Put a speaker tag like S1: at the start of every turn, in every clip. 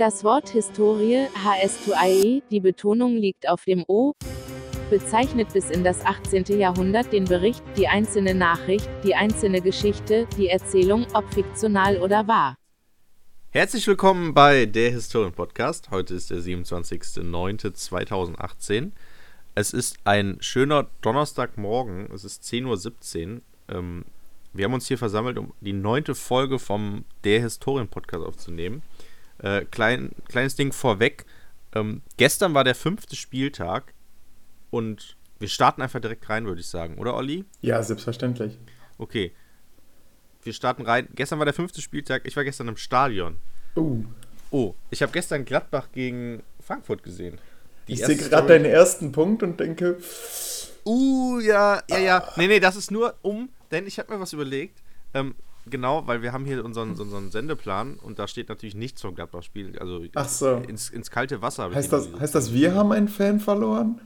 S1: Das Wort Historie, HS2IE, die Betonung liegt auf dem O, bezeichnet bis in das 18. Jahrhundert den Bericht, die einzelne Nachricht, die einzelne Geschichte, die Erzählung, ob fiktional oder wahr.
S2: Herzlich willkommen bei der Historien-Podcast. Heute ist der 27.09.2018. Es ist ein schöner Donnerstagmorgen. Es ist 10.17 Uhr. Ähm, wir haben uns hier versammelt, um die neunte Folge vom Der Historien-Podcast aufzunehmen. Äh, klein, kleines Ding vorweg. Ähm, gestern war der fünfte Spieltag und wir starten einfach direkt rein, würde ich sagen, oder Olli?
S3: Ja, selbstverständlich.
S2: Okay. Wir starten rein. Gestern war der fünfte Spieltag. Ich war gestern im Stadion.
S3: Uh.
S2: Oh, ich habe gestern Gladbach gegen Frankfurt gesehen.
S3: Die ich sehe gerade deinen ersten Punkt und denke.
S2: Uh, ja, ja, ja. Nee, nee, das ist nur um, denn ich habe mir was überlegt. Ähm, genau, weil wir haben hier unseren, unseren Sendeplan und da steht natürlich nichts vom Gladbach-Spiel. Also
S3: Ach so.
S2: ins, ins kalte Wasser.
S3: Heißt das, heißt das, wir haben einen Fan verloren?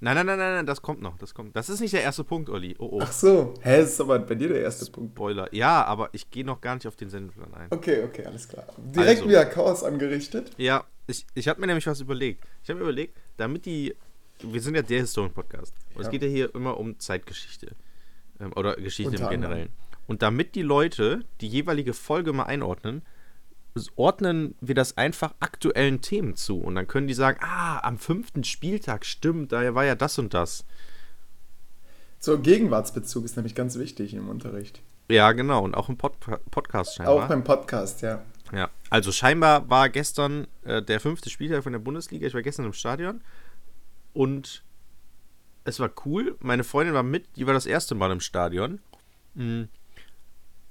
S2: Nein, nein, nein, nein, nein, das kommt noch. Das kommt. Das ist nicht der erste Punkt, Olli. Oh, oh.
S3: Ach so. Hä, ist aber bei dir der erste
S2: Spoiler.
S3: Punkt.
S2: Spoiler. Ja, aber ich gehe noch gar nicht auf den Sendeplan ein.
S3: Okay, okay, alles klar. Direkt also, wieder Chaos angerichtet.
S2: Ja, ich, ich habe mir nämlich was überlegt. Ich habe mir überlegt, damit die. Wir sind ja der Historien-Podcast. Und ja. es geht ja hier immer um Zeitgeschichte. Ähm, oder Geschichte Unter im Generellen. Anderem. Und damit die Leute die jeweilige Folge mal einordnen, ordnen wir das einfach aktuellen Themen zu. Und dann können die sagen, ah, am fünften Spieltag stimmt, da war ja das und das.
S3: So, Gegenwartsbezug ist nämlich ganz wichtig im Unterricht.
S2: Ja, genau. Und auch im Pod Podcast
S3: scheinbar. Auch beim Podcast, ja.
S2: Ja, also scheinbar war gestern äh, der fünfte Spieltag von der Bundesliga. Ich war gestern im Stadion und es war cool. Meine Freundin war mit, die war das erste Mal im Stadion. Mhm.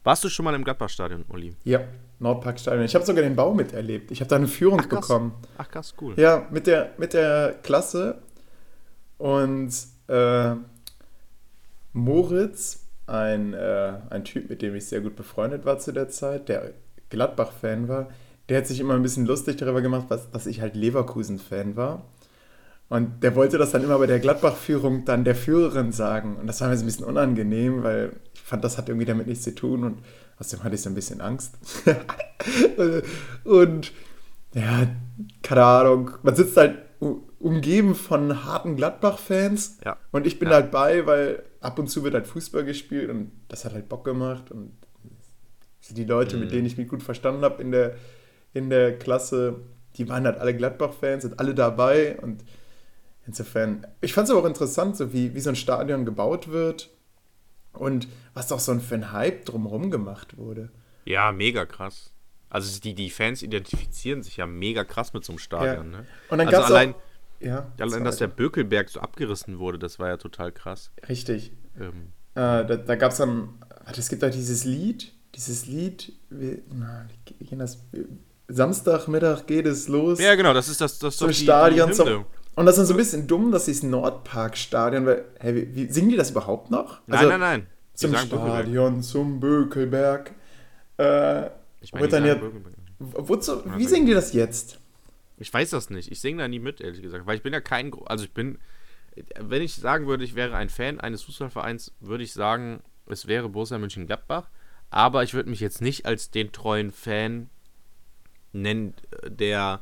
S2: Warst du schon mal im Gladbach-Stadion, Uli?
S3: Ja, Nordparkstadion. Ich habe sogar den Bau miterlebt. Ich habe da eine Führung Ach, bekommen.
S2: Ach krass, cool.
S3: Ja, mit der, mit der Klasse. Und äh, Moritz, ein, äh, ein Typ, mit dem ich sehr gut befreundet war zu der Zeit, der Gladbach-Fan war, der hat sich immer ein bisschen lustig darüber gemacht, was, dass ich halt Leverkusen-Fan war. Und der wollte das dann immer bei der Gladbach-Führung dann der Führerin sagen. Und das war mir so ein bisschen unangenehm, weil ich fand, das hat irgendwie damit nichts zu tun. Und außerdem hatte ich so ein bisschen Angst. und ja, keine Ahnung. Man sitzt halt umgeben von harten Gladbach-Fans.
S2: Ja.
S3: Und ich bin
S2: ja.
S3: halt bei, weil ab und zu wird halt Fußball gespielt und das hat halt Bock gemacht. Und die Leute, mhm. mit denen ich mich gut verstanden habe in der, in der Klasse, die waren halt alle Gladbach-Fans, sind alle dabei und Insofern, ich fand es aber auch interessant, so wie, wie so ein Stadion gebaut wird und was auch so ein, für ein Hype drumherum gemacht wurde.
S2: Ja, mega krass. Also die, die Fans identifizieren sich ja mega krass mit so einem Stadion. Ja. Ne?
S3: Und dann
S2: also allein,
S3: auch, ja,
S2: allein, dass der Bökelberg so abgerissen wurde, das war ja total krass.
S3: Richtig. Ähm. Äh, da da gab es dann, es gibt da dieses Lied, dieses Lied, wie, na, wie gehen das? Samstagmittag geht es los.
S2: Ja, genau, das ist das, das
S3: zum Stadion, die zum, und das ist so ein bisschen dumm, dass dieses Nordparkstadion, weil, hey, wie, wie, singen die das überhaupt noch?
S2: Nein, also, nein, nein.
S3: Zum Stadion, zum Bökelberg. Äh, ich meine, dann jetzt, wozu, wie singen die das jetzt?
S2: Ich weiß das nicht. Ich singe da nie mit, ehrlich gesagt. Weil ich bin ja kein, also ich bin, wenn ich sagen würde, ich wäre ein Fan eines Fußballvereins, würde ich sagen, es wäre Borussia Mönchengladbach. Aber ich würde mich jetzt nicht als den treuen Fan nennen, der,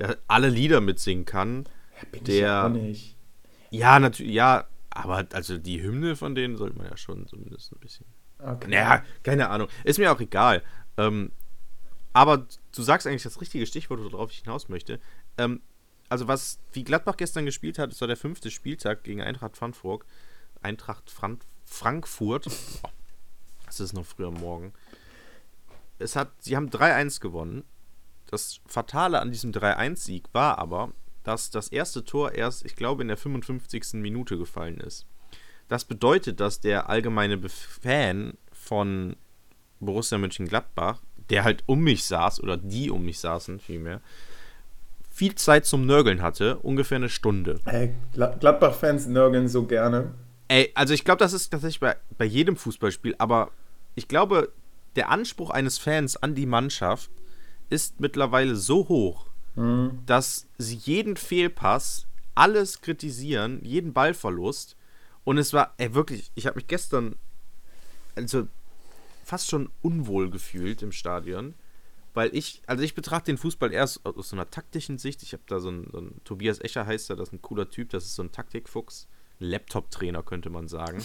S2: der alle Lieder mitsingen kann
S3: ja, der.
S2: Ja, natürlich, ja, aber also die Hymne von denen sollte man ja schon zumindest ein bisschen.
S3: Okay.
S2: Naja, keine Ahnung. Ist mir auch egal. Ähm, aber du sagst eigentlich das richtige Stichwort, worauf ich hinaus möchte. Ähm, also was, wie Gladbach gestern gespielt hat, das war der fünfte Spieltag gegen Eintracht Frankfurt. Eintracht Frank Frankfurt. Das ist noch früher Morgen. Es hat, sie haben 3-1 gewonnen. Das Fatale an diesem 3-1-Sieg war aber, dass das erste Tor erst, ich glaube, in der 55. Minute gefallen ist. Das bedeutet, dass der allgemeine Fan von Borussia Mönchengladbach, der halt um mich saß, oder die um mich saßen vielmehr, viel Zeit zum Nörgeln hatte, ungefähr eine Stunde.
S3: Ey, Gladbach-Fans nörgeln so gerne.
S2: Ey, also ich glaube, das ist tatsächlich bei, bei jedem Fußballspiel, aber ich glaube, der Anspruch eines Fans an die Mannschaft ist mittlerweile so hoch, mhm. dass sie jeden Fehlpass, alles kritisieren, jeden Ballverlust. Und es war, ey, wirklich, ich habe mich gestern also fast schon unwohl gefühlt im Stadion, weil ich, also ich betrachte den Fußball erst aus so einer taktischen Sicht. Ich habe da so einen, so einen, Tobias Escher heißt er, das ist ein cooler Typ, das ist so ein Taktikfuchs, ein Laptop-Trainer könnte man sagen,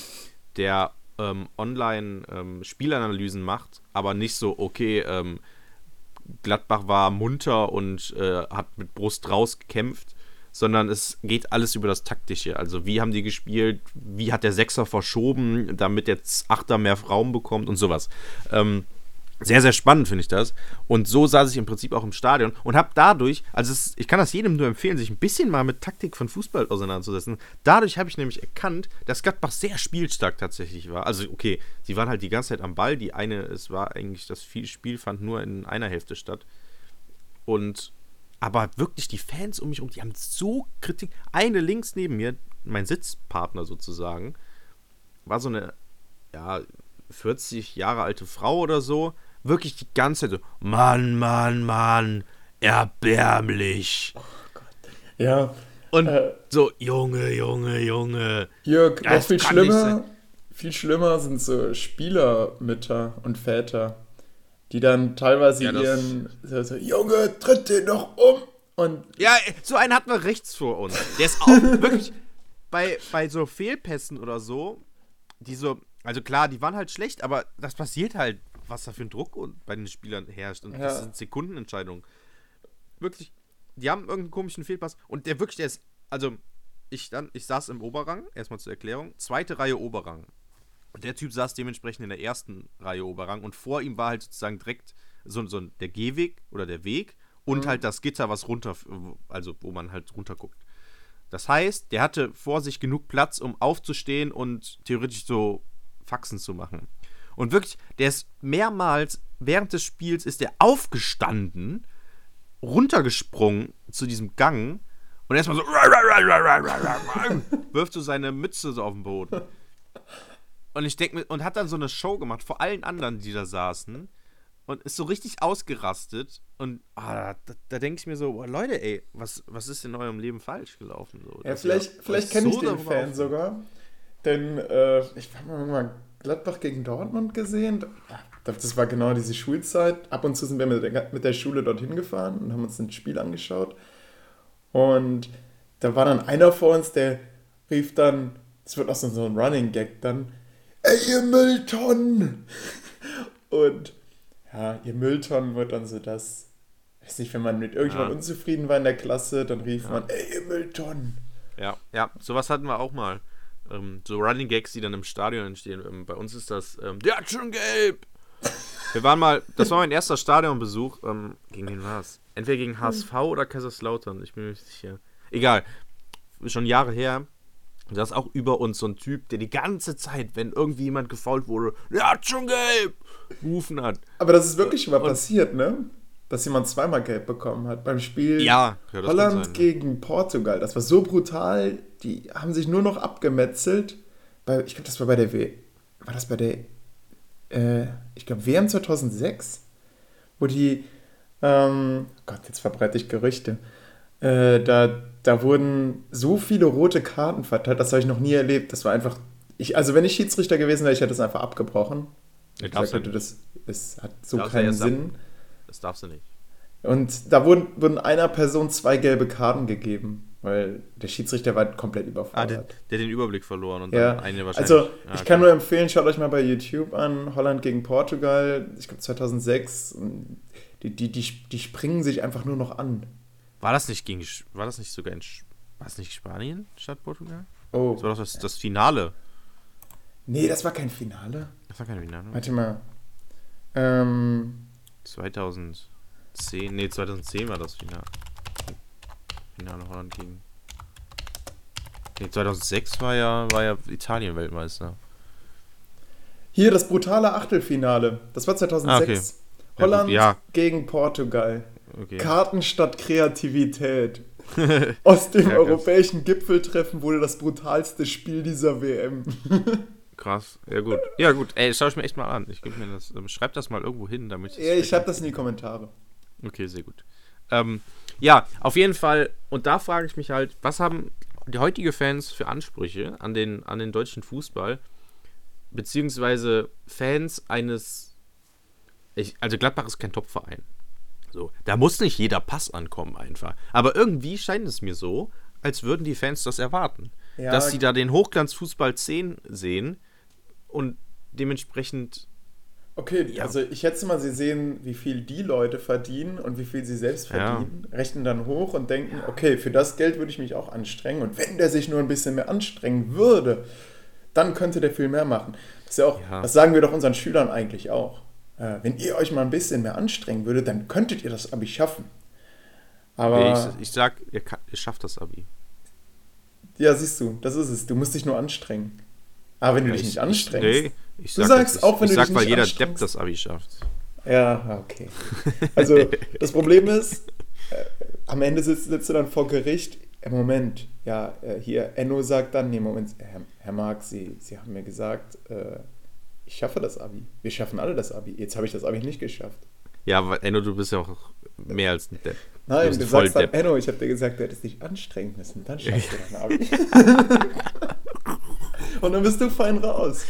S2: der ähm, online ähm, Spielanalysen macht, aber nicht so, okay, ähm, Gladbach war munter und äh, hat mit Brust raus gekämpft, sondern es geht alles über das Taktische. Also wie haben die gespielt, wie hat der Sechser verschoben, damit der Achter mehr Raum bekommt und sowas. Ähm, sehr, sehr spannend finde ich das. Und so saß ich im Prinzip auch im Stadion und habe dadurch, also es, ich kann das jedem nur empfehlen, sich ein bisschen mal mit Taktik von Fußball auseinanderzusetzen. Dadurch habe ich nämlich erkannt, dass Gladbach sehr spielstark tatsächlich war. Also okay, sie waren halt die ganze Zeit am Ball. Die eine, es war eigentlich, das Spiel fand nur in einer Hälfte statt. Und aber wirklich die Fans um mich herum, die haben so Kritik. Eine links neben mir, mein Sitzpartner sozusagen, war so eine, ja, 40 Jahre alte Frau oder so wirklich die ganze Zeit so, Mann, Mann, Mann, erbärmlich. Oh
S3: Gott. Ja.
S2: Und äh, so, Junge, Junge, Junge.
S3: Jörg, noch viel schlimmer, viel schlimmer sind so Spielermütter und Väter, die dann teilweise ja, ihren, so, so, Junge, tritt den doch um. Und
S2: ja, so einen hatten wir rechts vor uns. Der ist auch wirklich bei, bei so Fehlpässen oder so, die so, also klar, die waren halt schlecht, aber das passiert halt was da für ein Druck bei den Spielern herrscht. Und ja. das sind Sekundenentscheidungen. Wirklich, die haben irgendeinen komischen Fehlpass. Und der wirklich, der ist, also ich dann, ich saß im Oberrang, erstmal zur Erklärung, zweite Reihe Oberrang. Und der Typ saß dementsprechend in der ersten Reihe Oberrang und vor ihm war halt sozusagen direkt so, so der Gehweg oder der Weg und mhm. halt das Gitter, was runter, also wo man halt runter guckt. Das heißt, der hatte vor sich genug Platz, um aufzustehen und theoretisch so Faxen zu machen. Und wirklich, der ist mehrmals während des Spiels ist der aufgestanden, runtergesprungen zu diesem Gang und erstmal so wirft so seine Mütze so auf den Boden. Und ich denke und hat dann so eine Show gemacht vor allen anderen, die da saßen und ist so richtig ausgerastet und ah, da, da denke ich mir so, oh, Leute, ey, was, was ist in eurem Leben falsch gelaufen? So,
S3: ja, vielleicht, vielleicht kenne ich den Fan sogar, denn äh, ich war mal Gladbach gegen Dortmund gesehen. Das war genau diese Schulzeit. Ab und zu sind wir mit der, mit der Schule dorthin gefahren und haben uns ein Spiel angeschaut. Und da war dann einer vor uns, der rief dann, es wird auch so ein Running Gag dann, ey, ihr Mülltonnen! Und ja, ihr Mülltonnen wird dann so das, weiß nicht, wenn man mit irgendjemandem ja. unzufrieden war in der Klasse, dann rief ja. man, ey, ihr Mülltonnen!
S2: Ja, ja, sowas hatten wir auch mal ähm, so Running Gags, die dann im Stadion entstehen. Ähm, bei uns ist das, ähm, der hat schon gelb. Wir waren mal, das war mein erster Stadionbesuch. Ähm, gegen wen war es? Entweder gegen HSV oder Kaiserslautern, ich bin mir nicht sicher. Egal, schon Jahre her. Da ist auch über uns so ein Typ, der die ganze Zeit, wenn irgendwie jemand gefault wurde, der hat schon gelb, rufen hat.
S3: Aber das ist wirklich schon mal Und, passiert, ne? Dass jemand zweimal gelb bekommen hat beim Spiel
S2: ja,
S3: Holland sein, gegen Portugal. Das war so brutal die haben sich nur noch abgemetzelt. Bei, ich glaube, das war bei der W. War das bei der. Äh, ich glaube, WM 2006? Wo die. Ähm, Gott, jetzt verbreite ich Gerüchte. Äh, da, da wurden so viele rote Karten verteilt, das habe ich noch nie erlebt. Das war einfach. Ich, also, wenn ich Schiedsrichter gewesen wäre, ich hätte es einfach abgebrochen. Ich, ich sagte, das, das hat so keinen Sinn.
S2: Das darfst du nicht.
S3: Und da wurden, wurden einer Person zwei gelbe Karten gegeben. Weil der Schiedsrichter war komplett überfordert. Ah,
S2: der, der den Überblick verloren und
S3: ja. dann eine wahrscheinlich. Also, ich okay. kann nur empfehlen, schaut euch mal bei YouTube an, Holland gegen Portugal, ich glaube 2006. Die, die, die, die springen sich einfach nur noch an.
S2: War das nicht gegen, war das nicht sogar in, war es nicht Spanien statt Portugal?
S3: Oh.
S2: Das war doch das, das Finale.
S3: Nee, das war kein Finale.
S2: Das war kein Finale.
S3: Warte mal. Ähm.
S2: 2010, nee, 2010 war das Finale. Finale Holland gegen. Nee, 2006 war ja, war ja Italien Weltmeister.
S3: Hier das brutale Achtelfinale. Das war 2006. Ah, okay. Holland ja, gegen Portugal. Okay. Karten statt Kreativität. Aus dem ja, europäischen Gipfeltreffen wurde das brutalste Spiel dieser WM.
S2: krass. Ja, gut. Ja, gut. Ey, schau ich mir echt mal an. Ich mir das, ähm, schreib das mal irgendwo hin, damit
S3: ich. Ja, ich schreib das in die Kommentare.
S2: Okay, sehr gut. Ähm, ja, auf jeden Fall. Und da frage ich mich halt, was haben die heutige Fans für Ansprüche an den, an den deutschen Fußball? Beziehungsweise Fans eines. Ich, also Gladbach ist kein Topverein. So, da muss nicht jeder Pass ankommen einfach. Aber irgendwie scheint es mir so, als würden die Fans das erwarten.
S3: Ja.
S2: Dass sie da den Hochglanzfußball 10 sehen und dementsprechend
S3: Okay,
S2: Ja.
S3: also ich schätze mal, sie sehen, wie viel die Leute verdienen und wie viel sie selbst
S2: Ja.
S3: verdienen, rechnen dann hoch und denken, okay, für das Geld würde ich mich auch anstrengen und wenn der sich nur ein bisschen mehr anstrengen würde, dann könnte der viel mehr machen. Das ist ja auch,
S2: Ja.
S3: das sagen wir doch unseren Schülern eigentlich auch. Äh, wenn ihr euch mal ein bisschen mehr anstrengen würdet, dann könntet ihr das Abi schaffen. Aber
S2: ich, ich sag, ihr, ihr schafft das Abi.
S3: ja, siehst du, das ist es. Du musst dich nur anstrengen. Aber wenn du dich
S2: ich,
S3: nicht anstrengst,
S2: Ich, nee, ich
S3: Du
S2: sag,
S3: sagst
S2: das,
S3: auch, wenn
S2: ich
S3: du
S2: sag,
S3: dich
S2: weil
S3: nicht
S2: jeder
S3: anstrengst.
S2: Depp das Abi schafft.
S3: Ja, okay. Also das Problem ist, äh, am Ende sitzt, sitzt du dann vor Gericht. Äh, Moment, ja, äh, hier, Enno sagt dann, nee, Moment, Herr, Herr Marx, Sie, Sie haben mir gesagt, äh, ich schaffe das Abi. Wir schaffen alle das Abi. Jetzt habe ich das Abi nicht geschafft.
S2: Ja, weil Enno, du bist ja auch mehr als ein Depp. Du
S3: Nein, du
S2: ein
S3: sagst dann. Enno, ich habe dir gesagt, du hättest dich anstrengen müssen. Dann schaffst du dein Abi. Und dann bist du fein raus.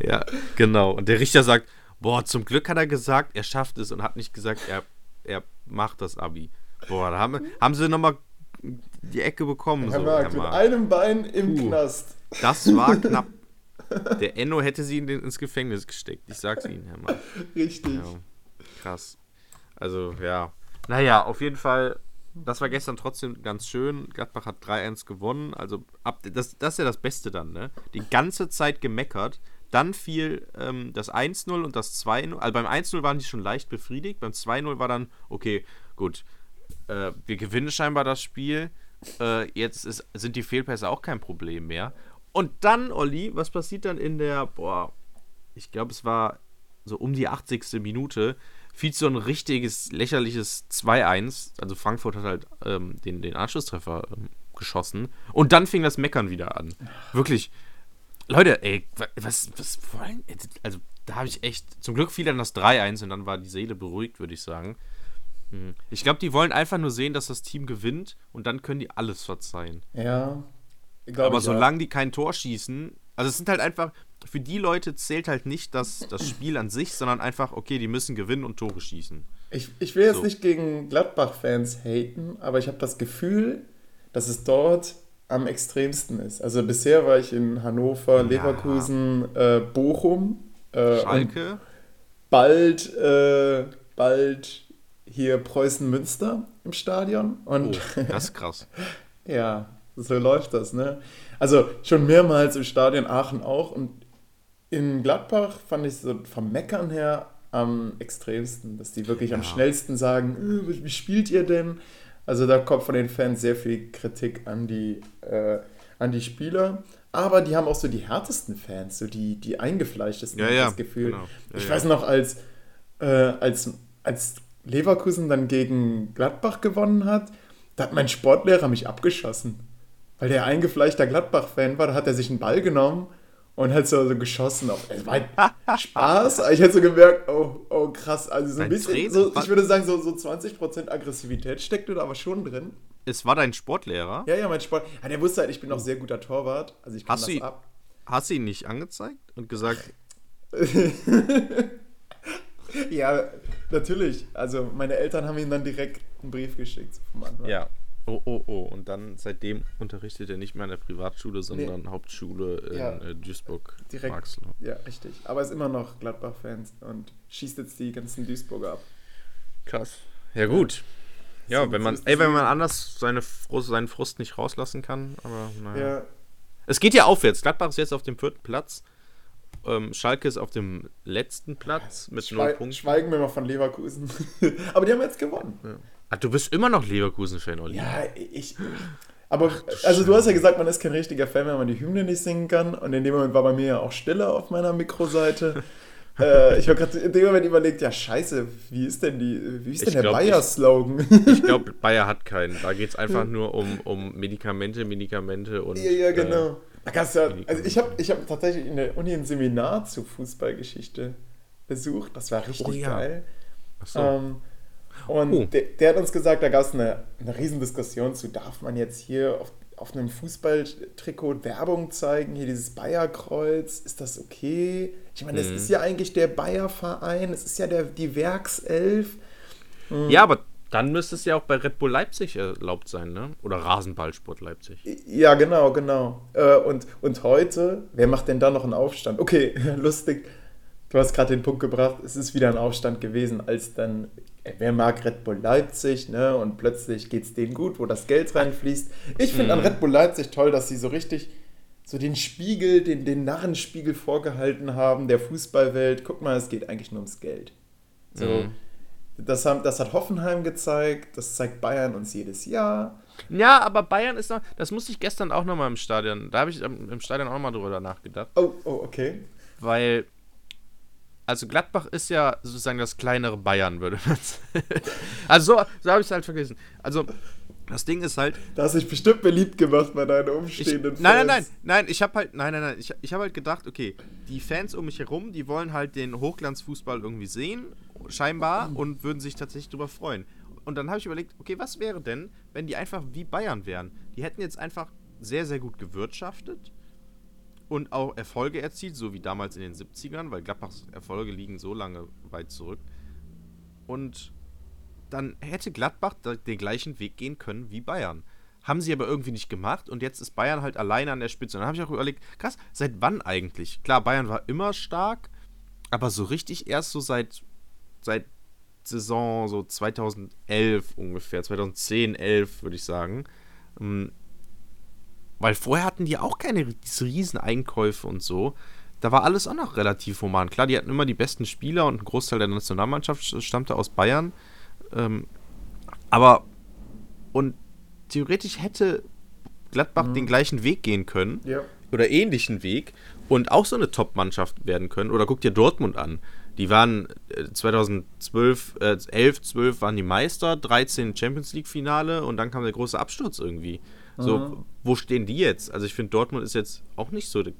S2: Ja, genau. Und der Richter sagt, boah, zum Glück hat er gesagt, er schafft es und hat nicht gesagt, er, er macht das Abi. Boah, da haben, haben sie nochmal die Ecke bekommen.
S3: Herr
S2: so, Herr
S3: mit einem Bein im
S2: Puh.
S3: Knast.
S2: Das war knapp. Der Enno hätte sie in den, ins Gefängnis gesteckt. Ich sag's Ihnen, Herr Marx.
S3: Richtig.
S2: Ja, krass. Also, ja. Naja, auf jeden Fall, das war gestern trotzdem ganz schön. Gladbach hat 3-1 gewonnen. Also, ab, das, das ist ja das Beste dann, ne? Die ganze Zeit gemeckert. Dann fiel ähm, das 1-0 und das 2-0. Also beim 1-0 waren die schon leicht befriedigt. Beim 2-0 war dann, okay, gut. Äh, wir gewinnen scheinbar das Spiel. Äh, jetzt ist, sind die Fehlpässe auch kein Problem mehr. Und dann, Olli, was passiert dann in der, boah, ich glaube, es war so um die 80. Minute, fiel so ein richtiges, lächerliches 2-1. Also Frankfurt hat halt ähm, den, den Anschlusstreffer ähm, geschossen. Und dann fing das Meckern wieder an. Wirklich. Leute, ey, wa- was, was wollen. Also, da habe ich echt. Zum Glück fiel dann das 3-1 und dann war die Seele beruhigt, würde ich sagen. Hm. Ich glaube, die wollen einfach nur sehen, dass das Team gewinnt und dann können die alles verzeihen.
S3: Ja.
S2: Aber solange die kein Tor schießen, also es sind halt einfach, für die Leute zählt halt nicht das, das Spiel an sich, sondern einfach, okay, die müssen gewinnen und Tore schießen.
S3: Ich, ich will jetzt
S2: So.
S3: nicht gegen Gladbach-Fans haten, aber ich habe das Gefühl, dass es dort am extremsten ist. Also bisher war ich in Hannover, Leverkusen, äh, Bochum. Äh,
S2: Schalke,
S3: bald, äh, bald hier Preußen-Münster im Stadion.
S2: oh,
S3: Und
S2: das ist krass.
S3: ja, so läuft das, ne? Also schon mehrmals im Stadion Aachen auch. Und in Gladbach fand ich so vom Meckern her am extremsten, dass die wirklich am
S2: Ja.
S3: schnellsten sagen, äh, wie- spielt ihr denn? Also da kommt von den Fans sehr viel Kritik an die, äh, an die Spieler. Aber die haben auch so die härtesten Fans, so die, die eingefleischtesten,
S2: Ja, ja,
S3: das Gefühl.
S2: genau. Ja,
S3: ich weiß noch, als, äh, als, als Leverkusen dann gegen Gladbach gewonnen hat, da hat mein Sportlehrer mich abgeschossen. Weil der eingefleischter Gladbach-Fan war, da hat er sich einen Ball genommen und hat so, so geschossen. Auf, es war halt Spaß, ich hätte so gemerkt, oh, oh krass, also so ein
S2: Dein
S3: bisschen, so, ich würde sagen, so, so 20% Aggressivität steckte da aber schon drin.
S2: Es war dein Sportlehrer.
S3: Ja, ja, mein Sport. Ja, der wusste halt, ich bin noch sehr guter Torwart, also ich kann
S2: Hast
S3: das
S2: du-
S3: ab.
S2: Hast du ihn nicht angezeigt und gesagt,
S3: Ja, natürlich. Also meine Eltern haben ihm dann direkt einen Brief geschickt vom Anwalt.
S2: ja, oh, oh, oh. Und dann seitdem unterrichtet er nicht mehr in der Privatschule, sondern Hauptschule in
S3: Ja.
S2: äh, Duisburg.
S3: Direkt.
S2: Marxloh.
S3: Ja, richtig. Aber ist immer noch Gladbach-Fans und schießt jetzt die ganzen Duisburger ab.
S2: Krass. Ja, gut. Ja,
S3: So-
S2: wenn man, ey, wenn man anders seine Frust, seinen Frust nicht rauslassen kann, aber naja.
S3: Ja,
S2: Es geht ja aufwärts. Gladbach ist jetzt auf dem vierten Platz. Ähm, Schalke ist auf dem letzten Platz mit null
S3: Schwei
S2: Punkten.
S3: schweigen wir mal von Leverkusen. Aber die haben jetzt gewonnen.
S2: Ah, du bist immer noch Leverkusen-Fan, Olli.
S3: Ja, ich. Aber, also du hast ja gesagt, man ist kein richtiger Fan, wenn man die Hymne nicht singen kann. Und in dem Moment war bei mir ja auch Stille auf meiner Mikroseite. äh, ich habe gerade in dem Moment überlegt, ja scheiße, wie ist denn die, wie ist denn
S2: Ich
S3: der Bayer-Slogan?
S2: Ich glaube, Bayer hat keinen. Da geht es einfach nur um, um Medikamente, Medikamente und.
S3: Ja, ja,
S2: äh,
S3: genau. Da kannst du ja, also ich habe ich hab tatsächlich in der Uni ein Seminar zu Fußballgeschichte besucht. Das war richtig
S2: Oh ja.
S3: geil.
S2: ach so.
S3: Ähm, und
S2: Oh.
S3: der, der hat uns gesagt, da gab es eine, eine Riesendiskussion zu, darf man jetzt hier auf, auf einem Fußballtrikot Werbung zeigen, hier dieses Bayerkreuz, ist das okay? Ich meine, das
S2: Mhm.
S3: ist ja eigentlich der Bayerverein, es ist ja der, die Werkself.
S2: Mhm. Ja, aber dann müsste es ja auch bei Red Bull Leipzig erlaubt sein, ne? Oder Rasenballsport Leipzig.
S3: Ja, genau, genau. Äh, und, und heute, wer macht denn da noch einen Aufstand? Okay, lustig. Du hast gerade den Punkt gebracht, es ist wieder ein Aufstand gewesen, als dann, äh, wer mag Red Bull Leipzig, ne? Und plötzlich geht es denen gut, wo das Geld reinfließt. Ich finde mhm. an Red Bull Leipzig toll, dass sie so richtig so den Spiegel, den, den Narrenspiegel vorgehalten haben der Fußballwelt. Guck mal, es geht eigentlich nur ums Geld. So. Mhm das, haben, das hat Hoffenheim gezeigt, das zeigt Bayern uns jedes Jahr.
S2: Ja, aber Bayern ist noch, das musste ich gestern auch nochmal im Stadion, da habe ich im Stadion auch nochmal drüber nachgedacht.
S3: Oh, oh, okay.
S2: Weil, also Gladbach ist ja sozusagen das kleinere Bayern, würde man sagen. Also so, so habe ich es halt vergessen. Also, das Ding ist halt.
S3: Da hast dich bestimmt beliebt gemacht bei deinen umstehenden
S2: ich, Nein, nein, nein, nein, ich habe halt, nein, nein, nein, ich, ich habe halt gedacht, okay, die Fans um mich herum, die wollen halt den Hochglanzfußball irgendwie sehen scheinbar, mhm. und würden sich tatsächlich darüber freuen. Und dann habe ich überlegt, okay, was wäre denn, wenn die einfach wie Bayern wären? Die hätten jetzt einfach sehr, sehr gut gewirtschaftet und auch Erfolge erzielt, so wie damals in den 70ern, weil Gladbachs Erfolge liegen so lange weit zurück. Und dann hätte Gladbach den gleichen Weg gehen können wie Bayern. Haben sie aber irgendwie nicht gemacht und jetzt ist Bayern halt alleine an der Spitze. Und dann habe ich auch überlegt, krass, seit wann eigentlich? Klar, Bayern war immer stark, aber so richtig erst so seit seit Saison so 2011 ungefähr, 2010, 11 würde ich sagen. Ähm, weil vorher hatten die auch keine riesen Einkäufe und so. Da war alles auch noch relativ human. Klar, die hatten immer die besten Spieler und ein Großteil der Nationalmannschaft stammte aus Bayern. Ähm, aber und theoretisch hätte Gladbach mhm. den gleichen Weg gehen können.
S3: Ja.
S2: Oder ähnlichen Weg und auch so eine Top-Mannschaft werden können. Oder guck dir Dortmund an. Die waren 2012, äh, 11, 12 waren die Meister, 13 Champions League Finale und dann kam der große Absturz irgendwie. So, mhm. wo stehen die jetzt? Also ich finde, Dortmund ist jetzt auch nicht so der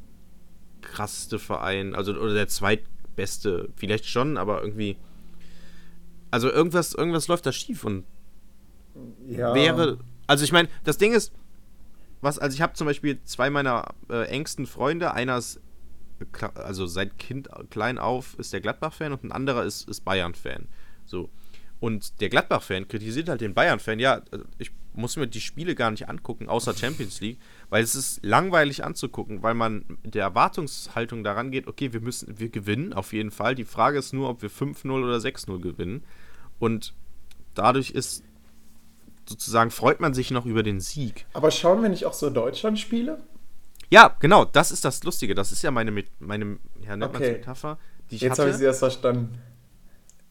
S2: krasseste Verein, also oder der zweitbeste, vielleicht schon, aber irgendwie. Also irgendwas, irgendwas läuft da schief und ja. wäre. Also ich meine, das Ding ist, was, also ich habe zum Beispiel zwei meiner äh, engsten Freunde, einer ist also seit Kind klein auf ist der Gladbach-Fan und ein anderer ist, ist Bayern-Fan. So. Und der Gladbach-Fan kritisiert halt den Bayern-Fan, ja, ich muss mir die Spiele gar nicht angucken, außer Champions League, weil es ist langweilig anzugucken, weil man mit der Erwartungshaltung daran geht, okay, wir müssen, wir gewinnen, auf jeden Fall. Die Frage ist nur, ob wir 5-0 oder 6-0 gewinnen. Und dadurch ist sozusagen, freut man sich noch über den Sieg.
S3: Aber schauen wir nicht auch so Deutschland-Spiele?
S2: Ja, genau, das ist das Lustige. Das ist ja meine, meine ja, nennt
S3: okay.
S2: Metapher,
S3: die ich Jetzt habe ich sie erst verstanden.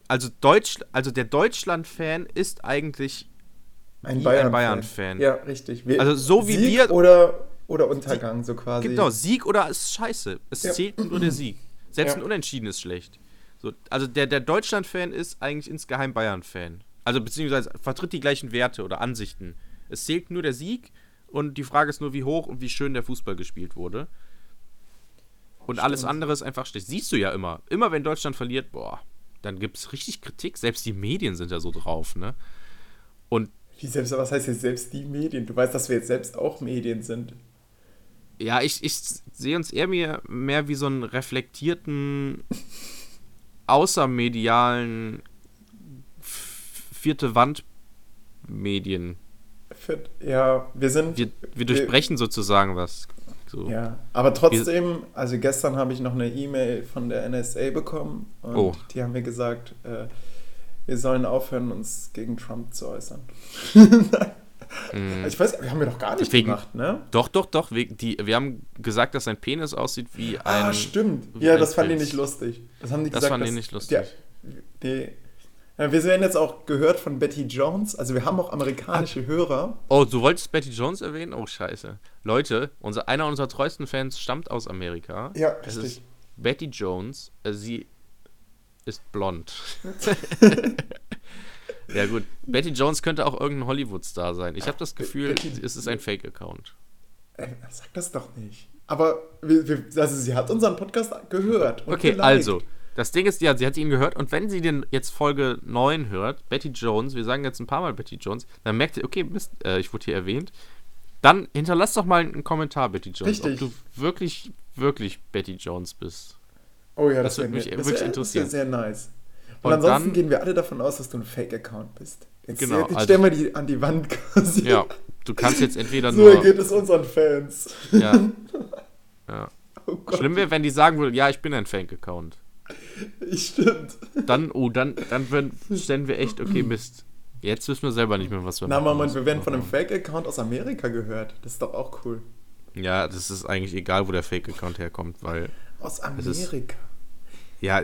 S2: Also, Deutsch, also der Deutschland-Fan ist eigentlich
S3: ein Bayern-Fan.
S2: Bayern
S3: ja, richtig.
S2: Wir, also so wie
S3: Sieg
S2: wir.
S3: Oder, oder Untergang, so quasi.
S2: Genau, Sieg oder ist scheiße. Es ja. zählt nur der Sieg. Selbst ja. ein Unentschieden ist schlecht. So, also der, der Deutschland-Fan ist eigentlich insgeheim Bayern-Fan. Also beziehungsweise vertritt die gleichen Werte oder Ansichten. Es zählt nur der Sieg und die Frage ist nur, wie hoch und wie schön der Fußball gespielt wurde. Und Stimmt. alles andere ist einfach schlecht. Siehst du ja immer. Immer wenn Deutschland verliert, boah, dann gibt es richtig Kritik. Selbst die Medien sind ja so drauf, ne? Und.
S3: Wie selbst, was heißt jetzt selbst die Medien? Du weißt, dass wir jetzt selbst auch Medien sind.
S2: Ja, ich, ich sehe uns eher mehr, mehr wie so einen reflektierten, außermedialen vierte Wand Medien.
S3: Ja, wir sind.
S2: Wir, wir durchbrechen wir, sozusagen was. So.
S3: Ja, aber trotzdem, also gestern habe ich noch eine E-Mail von der NSA bekommen und oh. die haben mir gesagt, äh, wir sollen aufhören, uns gegen Trump zu äußern. mm. Ich weiß, wir haben wir doch gar nicht Deswegen, gemacht, ne?
S2: Doch, doch, doch. Wir, die, wir haben gesagt, dass sein Penis aussieht wie ah, ein.
S3: Ah, stimmt. Ja, das fand ich nicht lustig. Das haben die
S2: das
S3: gesagt.
S2: Das fand ich nicht lustig.
S3: Die, die, wir werden jetzt auch gehört von Betty Jones. Also wir haben auch amerikanische ah. Hörer.
S2: Oh, du wolltest Betty Jones erwähnen? Oh, scheiße. Leute, unser, einer unserer treuesten Fans stammt aus Amerika.
S3: Ja,
S2: es richtig. ist Betty Jones. Äh, sie ist blond. ja gut, Betty Jones könnte auch irgendein Hollywood-Star sein. Ich habe das Gefühl, Betty, es ist ein Fake-Account.
S3: Äh, sag das doch nicht. Aber wir, wir, also sie hat unseren Podcast gehört.
S2: okay, geliked. also das Ding ist, ja, sie hat ihn gehört und wenn sie den jetzt Folge 9 hört, Betty Jones, wir sagen jetzt ein paar Mal Betty Jones, dann merkt sie, okay, Mist, äh, ich wurde hier erwähnt. Dann hinterlass doch mal einen Kommentar, Betty Jones,
S3: Richtig.
S2: ob du wirklich, wirklich Betty Jones bist.
S3: Oh ja, das,
S2: das würde mich wirklich interessieren.
S3: Das wäre sehr nice. Und,
S2: Und
S3: ansonsten
S2: dann-
S3: gehen wir alle davon aus, dass du ein Fake-Account bist. Jetzt,
S2: Genau,
S3: jetzt
S2: also-
S3: stellen wir die an die Wand quasi.
S2: Ja, du kannst jetzt entweder
S3: So
S2: nur.
S3: geht es unseren Fans.
S2: Ja. ja.
S3: Oh Gott,
S2: Schlimm wäre, wenn die sagen würden, ja, ich bin ein Fake-Account.
S3: stimmt.
S2: Dann, oh, dann, dann würden, stellen wir echt, okay, Mist. Jetzt wissen wir selber nicht mehr, was wir
S3: Na,
S2: machen
S3: Moment, wir werden von einem Fake-Account aus Amerika gehört. Das ist doch auch cool.
S2: Ja, das ist eigentlich egal, wo der Fake-Account herkommt, weil,
S3: Aus
S2: Es ist-
S3: Amerika.
S2: ja,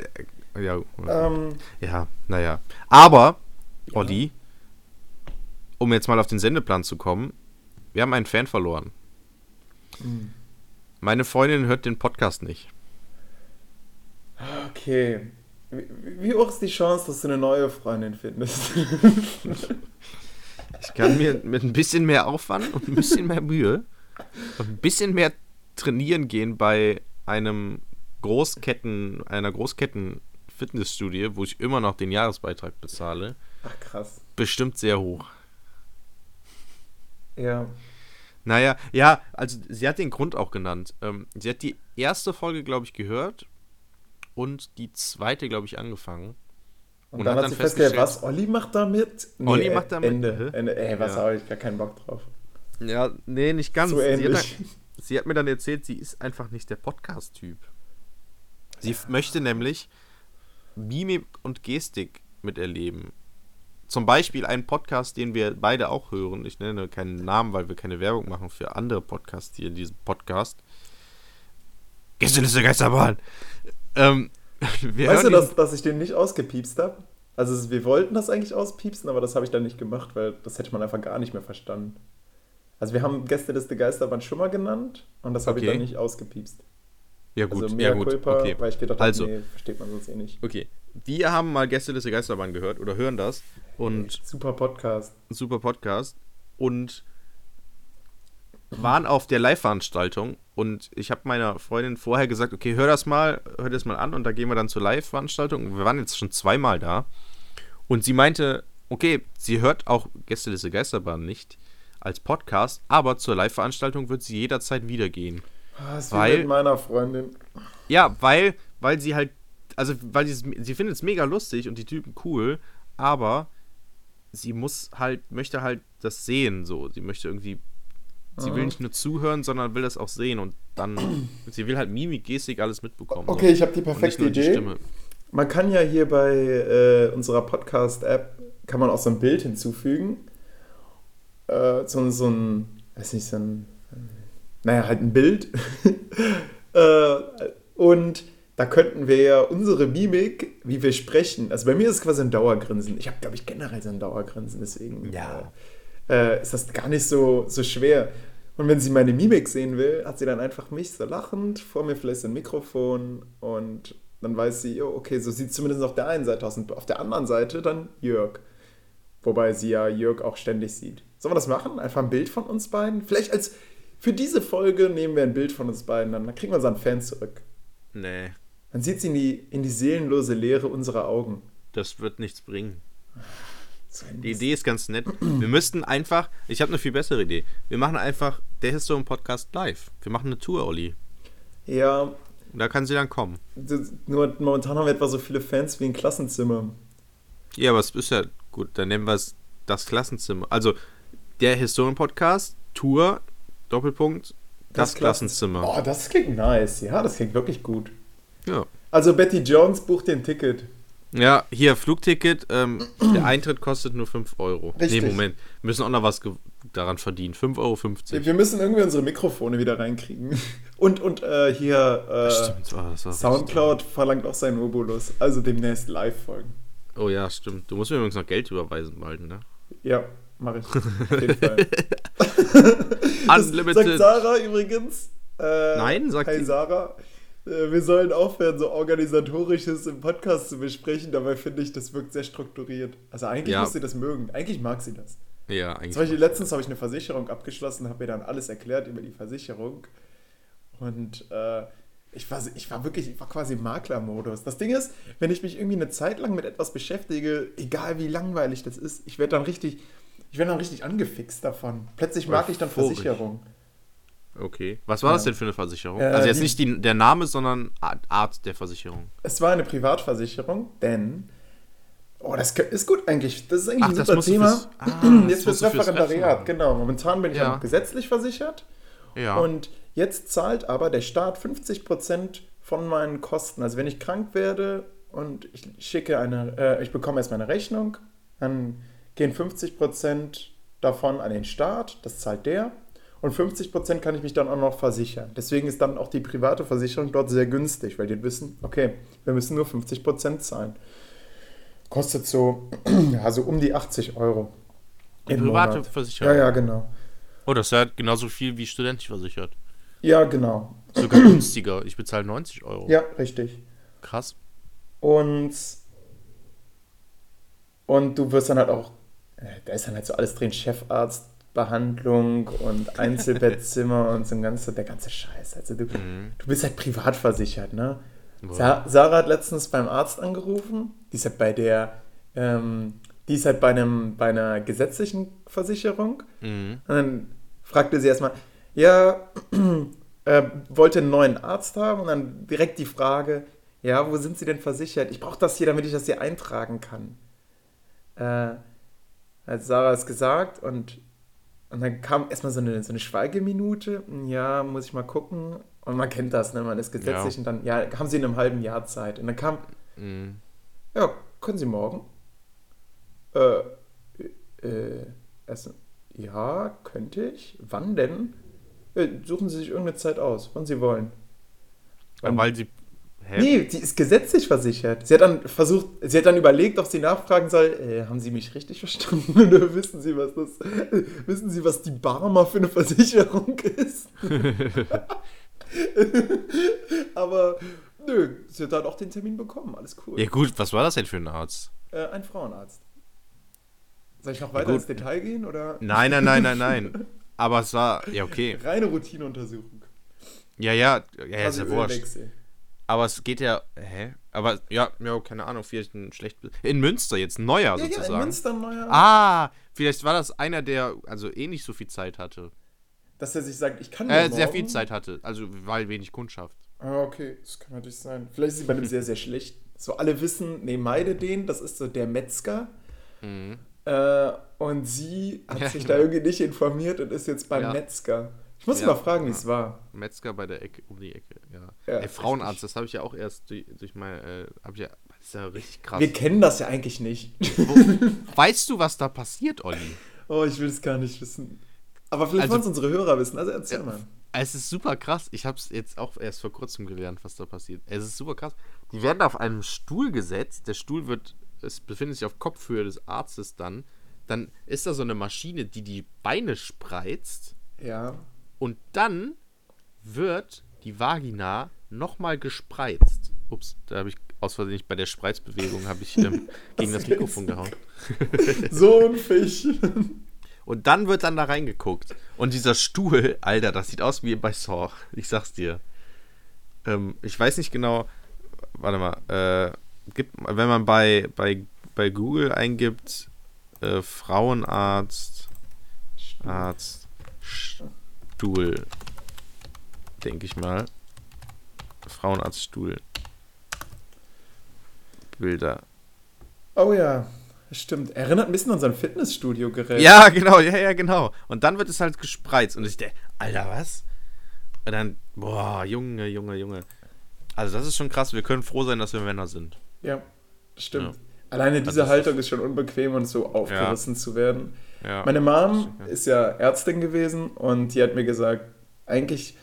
S2: ja,
S3: Ähm,
S2: ja, naja. Aber, Olli, um jetzt mal auf den Sendeplan zu kommen, wir haben einen Fan verloren.
S3: Hm.
S2: Meine Freundin hört den Podcast nicht.
S3: okay. Wie, hoch ist die Chance, dass du eine neue Freundin findest?
S2: Ich kann mir mit ein bisschen mehr Aufwand und ein bisschen mehr Mühe und ein bisschen mehr trainieren gehen bei einem Großketten, einer Großketten-Fitnessstudie, wo ich immer noch den Jahresbeitrag bezahle,
S3: Ach, krass.
S2: bestimmt sehr hoch.
S3: Ja.
S2: Naja, ja, also sie hat den Grund auch genannt. Ähm, sie hat die erste Folge, glaube ich, gehört und die zweite, glaube ich, angefangen.
S3: Und,
S2: Und
S3: dann
S2: hat
S3: hat
S2: dann
S3: sie festgestellt, was? Olli macht da mit?
S2: Olli macht da mit?
S3: Ende. Ende. Ey, was
S2: Ja.
S3: habe ich gar keinen Bock drauf.
S2: Ja, nee, nicht ganz.
S3: So
S2: sie, hat
S3: ähnlich.
S2: dann, sie hat mir dann erzählt, sie ist einfach nicht der Podcast-Typ. Sie f- möchte nämlich Mimik und Gestik miterleben. Zum Beispiel einen Podcast, den wir beide auch hören. Ich nenne keinen Namen, weil wir keine Werbung machen für andere Podcasts hier in diesem Podcast. Gästeliste Geisterbahn. Ähm,
S3: Weißt du, dass, dass ich den nicht ausgepiepst habe? Also wir wollten das eigentlich auspiepsen, aber das habe ich dann nicht gemacht, weil das hätte man einfach gar nicht mehr verstanden. Also wir haben Gästeliste Geisterbahn schon mal genannt und das habe ich
S2: Okay.
S3: dann nicht ausgepiepst.
S2: Ja gut,
S3: also
S2: ja gut,
S3: culpa,
S2: okay.
S3: weil ich gedacht
S2: Also.
S3: habe, nee, versteht man sonst eh nicht.
S2: Okay, wir haben mal Gästeliste Geisterbahn gehört oder hören das und
S3: Super Podcast.
S2: super Podcast und waren auf der Live-Veranstaltung und ich habe meiner Freundin vorher gesagt, okay, hör das mal, hör das mal an und da gehen wir dann zur Live-Veranstaltung. Wir waren jetzt schon zweimal da und sie meinte, okay, sie hört auch Gästeliste Geisterbahn nicht als Podcast, aber zur Live-Veranstaltung wird sie jederzeit wieder gehen.
S3: Ah,
S2: Weil-
S3: mit meiner Freundin.
S2: Ja, weil, weil sie halt, also weil sie, sie findet es mega lustig und die Typen cool, aber sie muss halt, möchte halt das sehen, so. Sie möchte irgendwie, sie will
S3: Mhm.
S2: nicht nur zuhören, sondern will das auch sehen und dann, sie will halt Mimik, Gestik, alles mitbekommen.
S3: Okay, ich habe die
S2: so.
S3: Perfekte
S2: die
S3: Idee.
S2: Stimme.
S3: Man kann ja hier bei äh, unserer Podcast-App, kann man auch so ein Bild hinzufügen. Äh, so, so ein, weiß nicht, so ein, naja, halt ein Bild. äh, und da könnten wir ja unsere Mimik, wie wir sprechen, also bei mir ist es quasi ein Dauergrinsen. Ich habe, glaube ich, generell so ein Dauergrinsen, deswegen
S2: Ja.
S3: äh, ist das gar nicht so, so schwer. Und wenn sie meine Mimik sehen will, hat sie dann einfach mich so lachend, vor mir vielleicht so ein Mikrofon und dann weiß sie, oh, okay, so sieht es zumindest auf der einen Seite aus und auf der anderen Seite dann Jörg. Wobei sie ja Jörg auch ständig sieht. Sollen wir das machen? Einfach ein Bild von uns beiden? Vielleicht als für diese Folge nehmen wir ein Bild von uns beiden, dann kriegen wir unseren Fan zurück.
S2: Nee,
S3: Dann sieht sie in die, in die seelenlose Leere unserer Augen.
S2: das wird nichts bringen. Die. Idee ist ganz nett. Wir müssten einfach, ich habe eine viel bessere Idee. Wir machen einfach der Historien Podcast live. Wir machen eine Tour, Olli.
S3: Ja,
S2: da kann sie dann kommen.
S3: das, nur momentan haben wir etwa so viele Fans wie ein Klassenzimmer.
S2: Ja, aber es ist ja gut, dann nennen wir es das Klassenzimmer. Also der Historien-Podcast, Tour, Doppelpunkt, das, Klassenzimmer.
S3: Oh, das klingt nice. Ja, das klingt wirklich gut.
S2: Ja.
S3: Also Betty Jones bucht den Ticket.
S2: ja, hier Flugticket, ähm, der Eintritt kostet nur 5 Euro.
S3: Richtig.
S2: Nee, Moment, wir müssen auch noch was daran verdienen. 5,50 Euro.
S3: Wir, wir müssen irgendwie unsere Mikrofone wieder reinkriegen. Und, und äh, hier äh,
S2: Stimmt, oh, das
S3: Soundcloud verlangt auch seinen Obolus. Also demnächst Live-Folgen.
S2: Oh ja, stimmt. Du musst mir übrigens noch Geld überweisen bald, ne?
S3: Ja, mache ich. Auf jeden Fall.
S2: Unlimited.
S3: Sagt Sarah übrigens. Äh,
S2: Nein, sagt
S3: Hey
S2: sie-
S3: Sarah, äh, wir sollen aufhören, so Organisatorisches im Podcast zu besprechen. Dabei finde ich, das wirkt sehr strukturiert. Also eigentlich
S2: Ja.
S3: muss sie das mögen. Eigentlich mag sie das.
S2: Ja, eigentlich.
S3: Zum Beispiel letztens habe ich eine Versicherung abgeschlossen, habe mir dann alles erklärt über die Versicherung. Und äh, ich, war, ich war wirklich, ich war quasi im Maklermodus. Das Ding ist, wenn ich mich irgendwie eine Zeit lang mit etwas beschäftige, egal wie langweilig das ist, ich werde dann richtig, ich werde dann richtig angefixt davon. Plötzlich mag ich dann. Versicherung.
S2: Okay. Was war
S3: Ja.
S2: das denn für eine Versicherung?
S3: Äh,
S2: also jetzt
S3: die-
S2: nicht die, der Name, sondern Art, der Versicherung.
S3: Es war eine Privatversicherung, denn Oh, das ist gut eigentlich. Das ist eigentlich
S2: Ach,
S3: ein super Thema.
S2: fürs- ah,
S3: Jetzt fürs Referendariat, genau. Momentan bin ich
S2: Ja.
S3: ja. gesetzlich versichert.
S2: Ja.
S3: Und jetzt zahlt aber der Staat 50% von meinen Kosten. Also wenn ich krank werde und ich schicke eine, äh, ich bekomme erstmal eine Rechnung, dann gehen 50% davon an den Staat, das zahlt der. Und 50% kann ich mich dann auch noch versichern. Deswegen ist dann auch die private Versicherung dort sehr günstig, weil die wissen, okay, wir müssen nur 50% zahlen. Kostet so, also um die 80 Euro. im
S2: Private
S3: Monat.
S2: Versicherung.
S3: Ja, ja, genau.
S2: Oh, das ist ja genauso viel wie studentisch versichert.
S3: Ja, genau.
S2: Sogar günstiger. Ich bezahle 90 Euro.
S3: Ja, richtig.
S2: Krass.
S3: Und, und du wirst dann halt auch, da ist dann halt so alles drin, Chefarztbehandlung und Einzelbettzimmer und so ein ganzer, der ganze Scheiß. Also du,
S2: Mhm.
S3: du bist halt privat versichert, ne? Sa Sarah hat letztens beim Arzt angerufen, die ist halt bei der, ähm, die ist halt bei, einem, bei einer gesetzlichen Versicherung
S2: Mhm.
S3: und dann fragte sie erstmal, ja, äh, wollte einen neuen Arzt haben und dann direkt die Frage, ja, wo sind Sie denn versichert? Ich brauche das hier, damit ich das hier eintragen kann. Äh, hat Sarah es gesagt und, und dann kam erstmal so eine, so eine Schweigeminute. Ja, muss ich mal gucken. Und man kennt das, ne? Man ist gesetzlich
S2: Ja.
S3: und dann, ja, haben Sie in einem halben Jahr Zeit. Und dann kam,
S2: Mhm.
S3: ja, können Sie morgen? Äh, äh, erst, ja, könnte ich. Wann denn? Äh, suchen Sie sich irgendeine Zeit aus, wann Sie wollen.
S2: Ja, weil sie. Hä?
S3: Nee, die ist gesetzlich versichert. Sie hat dann versucht, sie hat dann überlegt, ob sie nachfragen soll, äh, haben Sie mich richtig verstanden oder wissen Sie, was das, wissen Sie, was die Barmer für eine Versicherung ist? Aber nö, sie hat dann auch den Termin bekommen, alles cool.
S2: Ja, gut, was war das denn für ein Arzt?
S3: Äh, ein Frauenarzt. Soll ich noch
S2: Ja,
S3: weiter
S2: gut.
S3: ins Detail gehen oder?
S2: Nein, nein, nein, nein, nein. Aber es war. Ja, okay.
S3: Reine Routineuntersuchung.
S2: Ja, ja, ja, ist
S3: Quasi
S2: ja wurscht.
S3: Ölwechsel.
S2: Aber es geht ja. Hä? Aber ja, ja, keine Ahnung, vielleicht ein schlecht. In Münster jetzt, ein neuer
S3: Ja, ja, in
S2: sozusagen.
S3: Münster neuer.
S2: ah, vielleicht war das einer, der also eh nicht so viel Zeit hatte.
S3: Dass er sich sagt, ich kann
S2: Äh,
S3: nur
S2: sehr viel Zeit hatte. Also, weil wenig Kundschaft.
S3: Ah, okay, das kann natürlich sein. Vielleicht ist sie bei dem sehr, sehr schlecht. So, alle wissen, nee, meide den, das ist so der Metzger.
S2: Mhm.
S3: Äh, und sie hat
S2: Ja,
S3: sich
S2: genau.
S3: da irgendwie nicht informiert und ist jetzt beim
S2: Ja.
S3: Metzger. Ich muss
S2: Ja.
S3: mal fragen, wie es war.
S2: Metzger bei der Ecke, um die Ecke, ja.
S3: Ja,
S2: Ey, Frauenarzt, das habe ich ja auch erst durch, durch mein, äh, ich ja, das ist ja richtig krass.
S3: Wir kennen das ja eigentlich nicht.
S2: weißt du, was da passiert, Olli?
S3: oh, ich will es gar nicht wissen. Aber vielleicht
S2: Also-
S3: wollen es unsere Hörer wissen, also erzähl mal.
S2: Es ist super krass. Ich habe es jetzt auch erst vor kurzem gelernt, was da passiert. Es ist super krass. Die werden auf einem Stuhl gesetzt. Der Stuhl wird, es befindet sich auf Kopfhöhe des Arztes dann. Dann ist da so eine Maschine, die die Beine spreizt.
S3: Ja.
S2: Und dann wird die Vagina nochmal gespreizt. Ups, da habe ich aus Versehen bei der Spreizbewegung habe ich ähm, gegen das Mikrofon gehauen.
S3: So ein Fisch.
S2: Und dann wird dann da reingeguckt. Und dieser Stuhl, Alter, das sieht aus wie bei Saw. Ich sag's dir. Ähm, ich weiß nicht genau. Warte mal. Äh, gibt, wenn man bei, bei, bei Google eingibt, äh, Frauenarzt, Arzt, Stuhl, denke ich mal. Frauenarztstuhl. Bilder.
S3: Oh ja, stimmt. Erinnert ein bisschen an so ein Fitnessstudio-Gerät.
S2: Ja, genau, ja, ja, genau. Und dann wird es halt gespreizt. Und ich denke, Alter, was? Und dann, boah, Junge, Junge, Junge. Also, das ist schon krass. Wir können froh sein, dass wir Männer sind.
S3: Ja, stimmt.
S2: Ja.
S3: Alleine diese
S2: das
S3: Haltung ist schon unbequem und so aufgerissen zu werden.
S2: Ja.
S3: Meine Mom
S2: Ja.
S3: ist ja Ärztin gewesen und die hat mir gesagt, eigentlich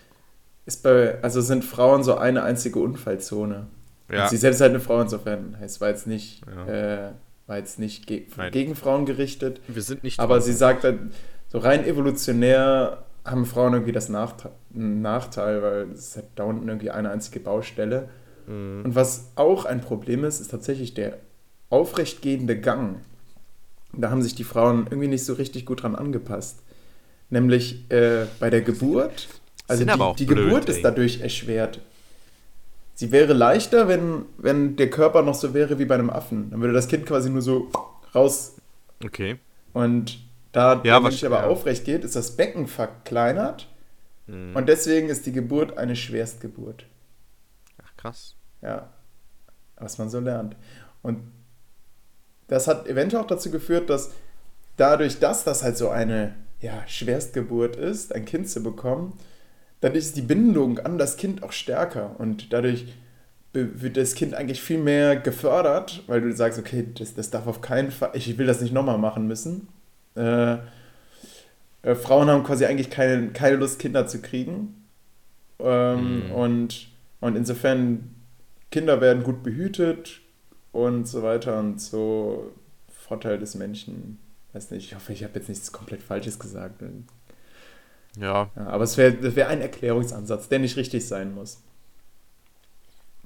S3: ist bei, also sind Frauen so eine einzige Unfallzone.
S2: ja.
S3: Sie selbst ist halt eine Frau insofern. Es war jetzt nicht,
S2: Ja.
S3: äh, war jetzt nicht ge
S2: Nein.
S3: gegen Frauen gerichtet.
S2: wir sind nicht.
S3: Aber
S2: Frauen.
S3: sie sagt halt, so rein evolutionär haben Frauen irgendwie das Nachte einen Nachteil, weil es ist halt da unten irgendwie eine einzige Baustelle.
S2: Mhm.
S3: Und was auch ein Problem ist, ist tatsächlich der aufrechtgehende Gang. Da haben sich die Frauen irgendwie nicht so richtig gut dran angepasst. Nämlich äh, bei der Geburt. Also die, die
S2: blöd,
S3: Geburt
S2: ey.
S3: ist dadurch erschwert. Sie wäre leichter, wenn, wenn der Körper noch so wäre wie bei einem Affen. Dann würde das Kind quasi nur so raus
S2: Okay.
S3: und da der
S2: Ja,
S3: Mensch
S2: was-
S3: aber
S2: ja.
S3: aufrecht geht, ist das Becken verkleinert
S2: Mhm.
S3: und deswegen ist die Geburt eine Schwerstgeburt.
S2: Ach, krass.
S3: Ja, was man so lernt. Und das hat eventuell auch dazu geführt, dass dadurch, dass das halt so eine ja, Schwerstgeburt ist, ein Kind zu bekommen, dann ist die Bindung an das Kind auch stärker und dadurch wird das Kind eigentlich viel mehr gefördert, weil du sagst, okay, das, das darf auf keinen Fall, ich will das nicht nochmal machen müssen. Äh, äh, Frauen haben quasi eigentlich keine, keine Lust, Kinder zu kriegen. Ähm, mhm. und, und insofern, Kinder werden gut behütet und so weiter und so. Vorteil des Menschen, weiß nicht, ich hoffe, ich habe jetzt nichts komplett Falsches gesagt. Ja. ja aber es wäre wär ein Erklärungsansatz, der nicht richtig sein muss.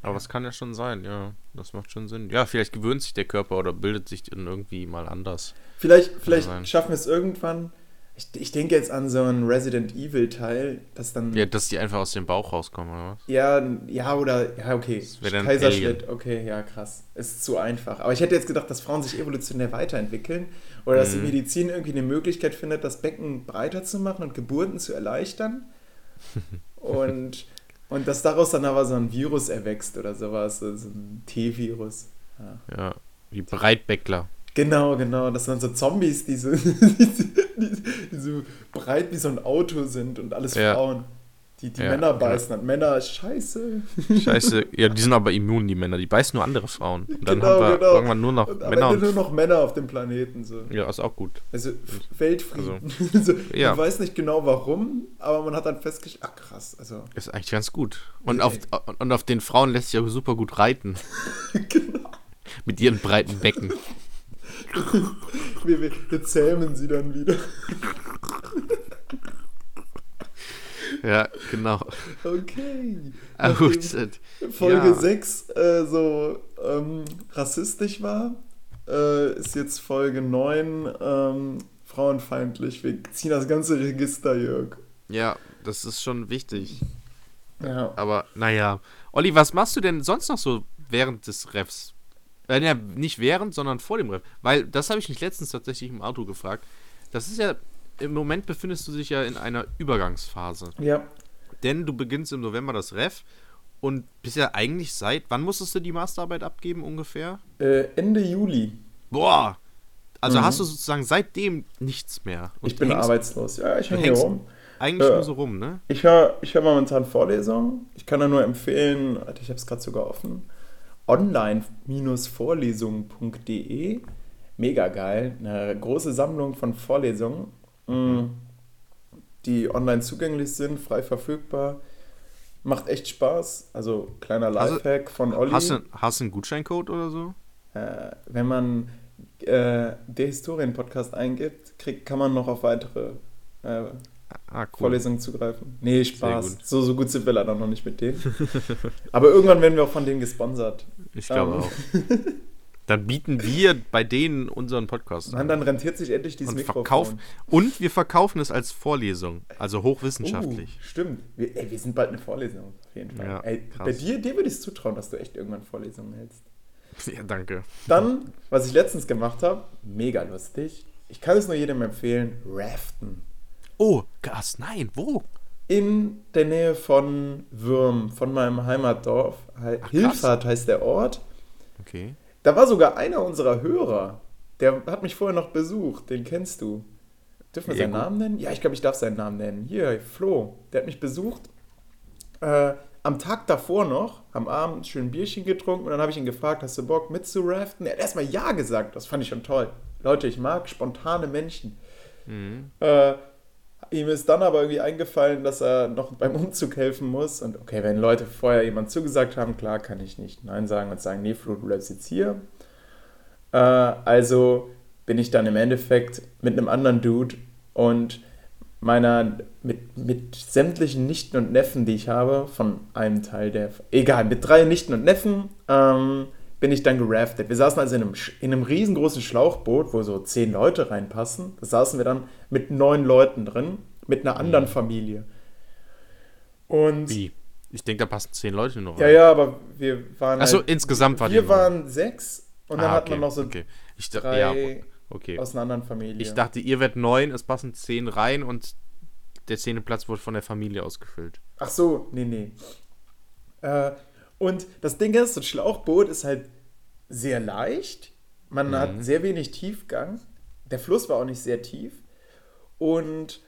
S2: Aber es kann ja schon sein, ja. Das macht schon Sinn. Ja, vielleicht gewöhnt sich der Körper oder bildet sich irgendwie mal anders.
S3: Vielleicht, vielleicht schaffen wir es irgendwann. Ich, ich denke jetzt an so einen Resident Evil Teil, dass dann.
S2: Ja, dass die einfach aus dem Bauch rauskommen, oder was?
S3: Ja, ja, oder. Ja, okay. Kaiserschnitt, okay, ja, krass. Ist zu einfach. Aber ich hätte jetzt gedacht, dass Frauen sich evolutionär weiterentwickeln oder dass mhm. die Medizin irgendwie eine Möglichkeit findet, das Becken breiter zu machen und Geburten zu erleichtern. und und dass daraus dann aber so ein Virus erwächst oder sowas, so ein T-Virus.
S2: Ja. ja, wie Breitbäckler.
S3: Genau, genau. Das sind so Zombies, die so, die, so breit wie so ein Auto sind und alles ja. Frauen. Die, die ja, Männer beißen. Genau. Männer, scheiße.
S2: Scheiße. Ja, die sind aber immun, die Männer. Die beißen nur andere Frauen. Und dann genau, haben wir genau. irgendwann nur noch und
S3: Männer. Und nur noch Männer auf dem Planeten. So.
S2: Ja, ist auch gut.
S3: Also Weltfrieden. Also, so, ja. Man weiß nicht genau warum, aber man hat dann festgestellt, ach krass. Also.
S2: Ist eigentlich ganz gut. Und, auf, und auf den Frauen lässt sich auch super gut reiten. genau. Mit ihren breiten Becken.
S3: Wir, wir, wir zähmen sie dann wieder.
S2: Ja, genau.
S3: Okay. Gut. Folge ja. 6 äh, so ähm, rassistisch war, äh, ist jetzt Folge 9 ähm, frauenfeindlich. Wir ziehen das ganze Register, Jörg.
S2: Ja, das ist schon wichtig. Ja. Aber naja. Olli, was machst du denn sonst noch so während des Refs? Äh, ja, nicht während, sondern vor dem Ref. Weil das habe ich mich letztens tatsächlich im Auto gefragt. Das ist ja im Moment befindest du dich ja in einer Übergangsphase.
S3: Ja.
S2: Denn du beginnst im November das Ref und bist ja eigentlich seit, wann musstest du die Masterarbeit abgeben ungefähr?
S3: Äh, Ende Juli.
S2: Boah. Also mhm. hast du sozusagen seitdem nichts mehr.
S3: ich bin arbeitslos. Ja, ich hänge hier rum.
S2: Eigentlich äh, nur so rum, ne?
S3: Ich höre ich hör momentan Vorlesungen. Ich kann da nur empfehlen, ich habe es gerade sogar offen, online-vorlesungen.de. Mega geil. Eine große Sammlung von Vorlesungen Mhm. die online zugänglich sind, frei verfügbar. Macht echt Spaß. Also kleiner Lifehack also, von Olli.
S2: Hast du, hast du einen Gutscheincode oder so?
S3: Äh, wenn man äh, der Historien-Podcast eingibt, kriegt, kann man noch auf weitere äh, ah, cool. Vorlesungen zugreifen. Nee, Spaß. So, so gut sind wir leider noch nicht mit denen. Aber irgendwann werden wir auch von denen gesponsert.
S2: Ich glaube um. Auch. Dann bieten wir bei denen unseren Podcast
S3: an. Dann rentiert sich endlich dieses und Mikrofon. Verkauf,
S2: und wir verkaufen es als Vorlesung, also hochwissenschaftlich.
S3: Uh, stimmt. Wir, ey, wir sind bald eine Vorlesung, auf jeden Fall. Ja, ey, bei dir, dir würde ich es zutrauen, dass du echt irgendwann Vorlesungen hältst.
S2: Ja, danke.
S3: Dann, was ich letztens gemacht habe, mega lustig. Ich kann es nur jedem empfehlen, Raften.
S2: Oh, Gas, nein, wo?
S3: In der Nähe von Würm, von meinem Heimatdorf. Ach, Hilfert heißt der Ort.
S2: Okay.
S3: Da war sogar einer unserer Hörer, der hat mich vorher noch besucht, den kennst du. Dürfen wir ja, seinen gut. Namen nennen? Ja, ich glaube, ich darf seinen Namen nennen. Hier, Flo, der hat mich besucht. Äh, am Tag davor noch, am Abend schön ein Bierchen getrunken und dann habe ich ihn gefragt, hast du Bock mitzuraften? Er hat erstmal Ja gesagt, das fand ich schon toll. Leute, ich mag spontane Menschen. Mhm. Äh, Ihm ist dann aber irgendwie eingefallen, dass er noch beim Umzug helfen muss. Und okay, wenn Leute vorher jemand zugesagt haben, klar kann ich nicht Nein sagen und sagen, nee, Flo, du bleibst jetzt hier. Äh, also bin ich dann im Endeffekt mit einem anderen Dude und meiner, mit, mit sämtlichen Nichten und Neffen, die ich habe, von einem Teil der, egal, mit drei Nichten und Neffen, ähm, bin ich dann geraftet. Wir saßen also in einem, in einem riesengroßen Schlauchboot, wo so zehn Leute reinpassen. Da saßen wir dann mit neun Leuten drin, mit einer anderen mhm. Familie. Und
S2: Wie? Ich denke, da passen zehn Leute noch
S3: rein. Ja, ja, aber wir waren.
S2: Achso, halt, insgesamt
S3: waren Wir waren sechs und dann ah, okay, hat man noch so
S2: okay. ich,
S3: drei
S2: ja,
S3: okay. aus einer anderen Familie.
S2: Ich dachte, ihr werdet neun, es passen zehn rein und der zehnte Platz wurde von der Familie ausgefüllt.
S3: Ach so, nee, nee. Äh, und das Ding ist, so ein Schlauchboot ist halt sehr leicht, Man hat sehr wenig Tiefgang. Der Fluss war auch nicht sehr tief. Und,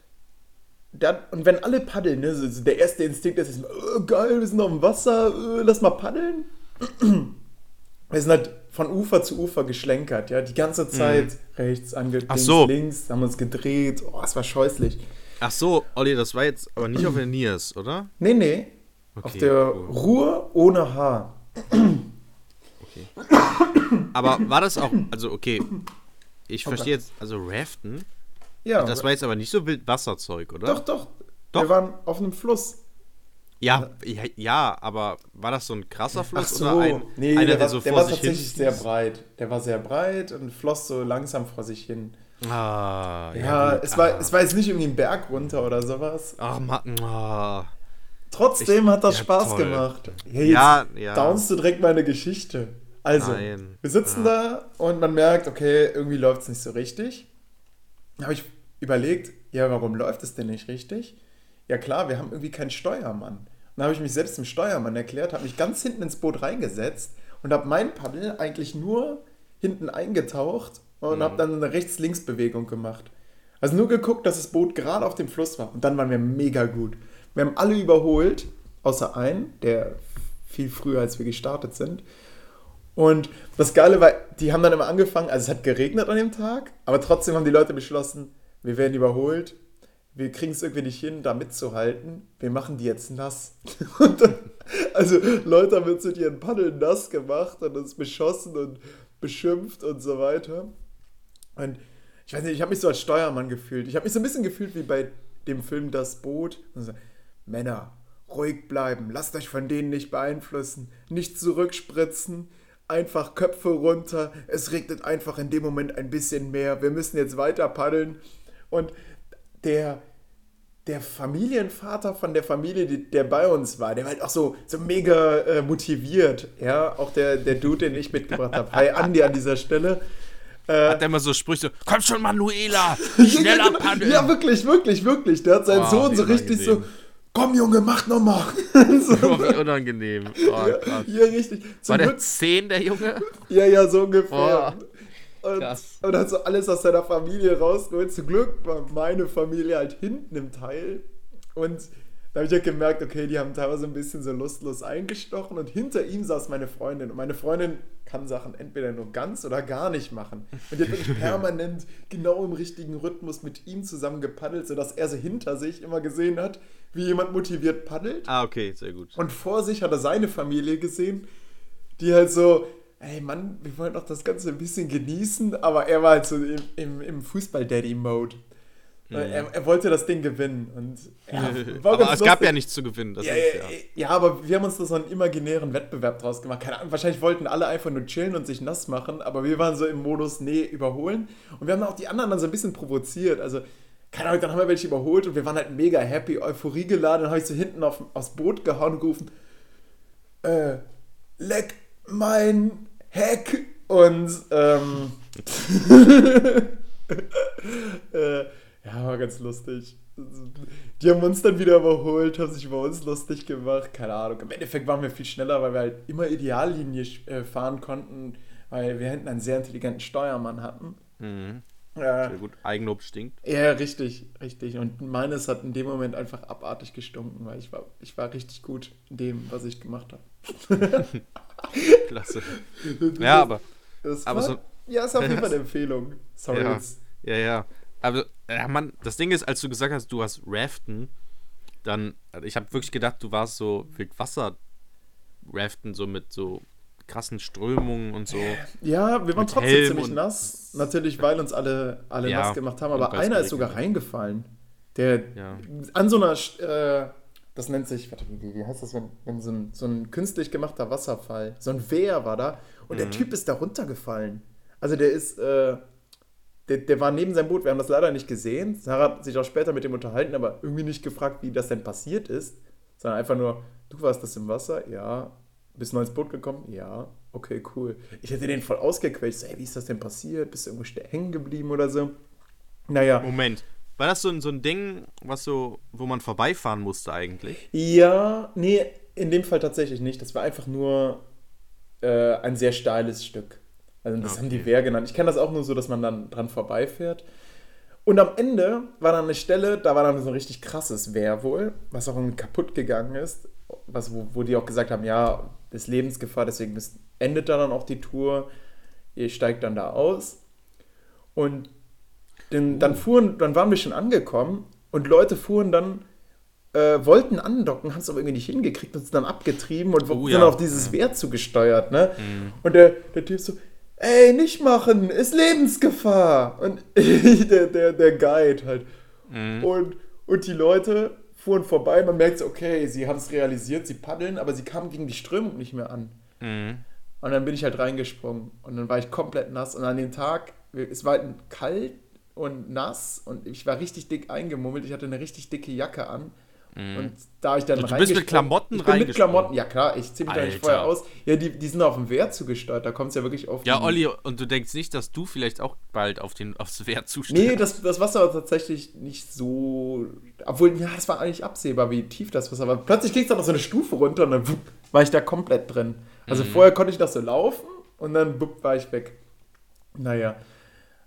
S3: dann, und wenn alle paddeln, ne, so, der erste Instinkt ist, oh, geil, wir sind auf dem Wasser, äh, lass mal paddeln. Wir sind halt von Ufer zu Ufer geschlenkert, ja, die ganze Zeit rechts ange
S2: Ach
S3: links,
S2: so.
S3: links, haben uns gedreht. Oh, es war scheußlich.
S2: Ach so, Olli, das war jetzt aber nicht auf der Niers, oder?
S3: Nee, nee. Auf
S2: Okay,
S3: der
S2: cool.
S3: Ruhr ohne Haar.
S2: Okay. Aber war das auch, also okay, ich verstehe jetzt, also Raften,
S3: Ja,
S2: das war jetzt aber nicht so wild Wasserzeug, oder?
S3: doch, doch,
S2: Doch.
S3: Wir waren auf einem Fluss.
S2: Ja, ja, ja, aber war das so ein krasser
S3: Ach
S2: Fluss
S3: so,
S2: oder ein,
S3: nee,
S2: einer,
S3: der,
S2: der,
S3: war,
S2: so
S3: der
S2: vor
S3: war
S2: sich hin
S3: tatsächlich sehr breit. Der war sehr breit und floss so langsam vor sich hin.
S2: Ah,
S3: Ja,
S2: gut,
S3: es, war,
S2: ah.
S3: es war jetzt nicht irgendwie ein Berg runter oder sowas.
S2: Ach, Mann, ah.
S3: Trotzdem hat das
S2: ja,
S3: Spaß
S2: toll.
S3: gemacht. Ja, jetzt
S2: Ja, ja.
S3: downst du direkt meine Geschichte. Also,
S2: Nein.
S3: wir sitzen da und man merkt, okay, irgendwie läuft es nicht so richtig. Da habe ich überlegt, ja, warum läuft es denn nicht richtig? Ja klar, wir haben irgendwie keinen Steuermann. Und dann habe ich mich selbst zum Steuermann erklärt, habe mich ganz hinten ins Boot reingesetzt und habe mein Paddel eigentlich nur hinten eingetaucht und habe dann eine Rechts-Links-Bewegung gemacht. Also nur geguckt, dass das Boot gerade auf dem Fluss war. Und dann waren wir mega gut. Wir haben alle überholt, außer einen, der viel früher als wir gestartet sind. Und das Geile war, die haben dann immer angefangen, also es hat geregnet an dem Tag, aber trotzdem haben die Leute beschlossen, wir werden überholt, wir kriegen es irgendwie nicht hin, da mitzuhalten, wir machen die jetzt nass. Dann, also Leute haben jetzt mit ihren Paddeln nass gemacht und uns beschossen und beschimpft und so weiter. Und ich weiß nicht, ich habe mich so als Steuermann gefühlt. Ich habe mich so ein bisschen gefühlt wie bei dem Film Das Boot. Und so, Männer, ruhig bleiben, lasst euch von denen nicht beeinflussen, nicht zurückspritzen, einfach Köpfe runter. Es regnet einfach in dem Moment ein bisschen mehr. Wir müssen jetzt weiter paddeln. Und der, der Familienvater von der Familie, der bei uns war, der war halt auch so, so mega äh, motiviert. Ja, auch der, der Dude, den ich mitgebracht habe. Hi Andi an dieser Stelle. Äh,
S2: Hat der immer so Sprüche, so, komm schon, Manuela, schneller paddeln.
S3: Ja, wirklich, wirklich, wirklich. Der hat seinen
S2: Oh,
S3: Sohn so richtig so,
S2: unangenehm.
S3: Komm Junge, mach nochmal. so,
S2: Oh, wie unangenehm. Oh,
S3: ja, richtig. Zum
S2: War der
S3: Glück,
S2: 10, der Junge?
S3: ja, ja, so ungefähr. und,
S2: krass.
S3: und hat so alles aus seiner Familie rausgeholt. Zum Glück war meine Familie halt hinten im Teil. Und da habe ich halt gemerkt, okay, die haben teilweise ein bisschen so lustlos eingestochen. Und hinter ihm saß meine Freundin. Und meine Freundin kann Sachen entweder nur ganz oder gar nicht machen. Und die hat wirklich permanent genau im richtigen Rhythmus mit ihm zusammen gepaddelt, sodass er so hinter sich immer gesehen hat, wie jemand motiviert paddelt.
S2: Ah, okay, sehr gut.
S3: Und vor sich hat er seine Familie gesehen, die halt so, ey Mann, wir wollen doch das Ganze ein bisschen genießen, aber er war halt so im, im, im Fußball-Daddy-Mode. Er, er wollte das Ding gewinnen. Und ja,
S2: Mhm. Aber es gab ja nichts zu gewinnen. Das
S3: Ja,
S2: ist
S3: ja.
S2: ja,
S3: aber wir haben uns da so einen imaginären Wettbewerb draus gemacht. Keine Ahnung, wahrscheinlich wollten alle einfach nur chillen und sich nass machen, aber wir waren so im Modus, nee, überholen. Und wir haben auch die anderen dann so ein bisschen provoziert. Also, keine Ahnung, dann haben wir welche überholt und wir waren halt mega happy, Euphorie geladen. Dann habe ich so hinten auf, aufs Boot gehauen und gerufen, äh, leck mein Heck. Und, ähm, äh, ja, war ganz lustig. Die haben uns dann wieder überholt, haben sich über uns lustig gemacht. Keine Ahnung. Im Endeffekt waren wir viel schneller, weil wir halt immer Ideallinie äh, fahren konnten, weil wir hinten einen sehr intelligenten Steuermann hatten.
S2: Mhm.
S3: Äh,
S2: Sehr gut. Eigenlob stinkt.
S3: ja, richtig, richtig. Und meines hat in dem Moment einfach abartig gestunken, weil ich war, ich war richtig gut in dem, was ich gemacht habe.
S2: Klasse. Ja, aber.
S3: Das
S2: aber
S3: war,
S2: so-
S3: ja, ist auf jeden Fall eine Empfehlung. Sorry
S2: Ja,
S3: jetzt.
S2: ja, ja. Aber, ja, Mann, das Ding ist, als du gesagt hast, du hast Raften, dann, also ich habe wirklich gedacht, du warst so Wildwasser-Raften, so mit so krassen Strömungen und so.
S3: Ja, wir waren trotzdem
S2: Helm
S3: ziemlich nass. Natürlich, weil uns alle, alle
S2: Ja,
S3: nass gemacht haben. Aber einer ist sogar reingefallen. Der
S2: Ja.
S3: an so einer, äh, das nennt sich, warte, wie, wie heißt das, wenn, wenn so, ein, so ein künstlich gemachter Wasserfall, so ein Wehr war da und
S2: Mhm.
S3: der Typ ist da runtergefallen. Also der ist, äh, der, der war neben seinem Boot, wir haben das leider nicht gesehen. Sarah hat sich auch später mit dem unterhalten, aber irgendwie nicht gefragt, wie das denn passiert ist, sondern einfach nur, du warst das im Wasser? Ja. Bist du neu ins Boot gekommen? Ja. Okay, cool. Ich hätte den voll ausgequetscht. So, ey, wie ist das denn passiert? Bist du irgendwo hängen geblieben oder so? Naja.
S2: Moment. War das so ein, so ein Ding, was so, wo man vorbeifahren musste eigentlich?
S3: Ja, nee, in dem Fall tatsächlich nicht. Das war einfach nur äh, ein sehr steiles Stück. Also das
S2: Okay.
S3: haben die Wehr genannt. Ich kenne das auch nur so, dass man dann dran vorbeifährt. Und am Ende war dann eine Stelle, da war dann so ein richtig krasses Wehr wohl, was auch irgendwie kaputt gegangen ist. Was, wo, wo die auch gesagt haben, ja, ist Lebensgefahr, deswegen ist, endet da dann auch die Tour. Ihr steigt dann da aus. Und den, dann fuhren, dann waren wir schon angekommen und Leute fuhren dann, äh, wollten andocken, haben es aber irgendwie nicht hingekriegt und sind dann abgetrieben und
S2: Oh,
S3: sind
S2: ja.
S3: auf dieses Wehr zugesteuert, ne? Und der, der Typ so, ey, nicht machen, ist Lebensgefahr. Und der, der, der Guide halt. Und, und die Leute fuhren vorbei, man merkt okay, sie haben es realisiert, sie paddeln, aber sie kamen gegen die Strömung nicht mehr an.
S2: Mhm.
S3: Und dann bin ich halt reingesprungen und dann war ich komplett nass. Und an dem Tag, es war halt kalt und nass und ich war richtig dick eingemummelt. Ich hatte eine richtig dicke Jacke an. Und da ich dann
S2: Also du bist mit Klamotten
S3: ich bin mit? Klamotten, ja klar, ich zieh mich da nicht vorher aus. Ja, die, die sind auf dem Wehr zugesteuert, da kommt es ja wirklich auf
S2: Ja, Olli, und du denkst nicht, dass du vielleicht auch bald auf den, aufs Wehr zustehst?
S3: Nee, das, das Wasser war tatsächlich nicht so. Obwohl, ja, es war eigentlich absehbar, wie tief das Wasser war. Plötzlich ging es dann noch so eine Stufe runter und dann wupp, war ich da komplett drin. Also vorher konnte ich noch so laufen und dann wupp, war ich weg. Naja.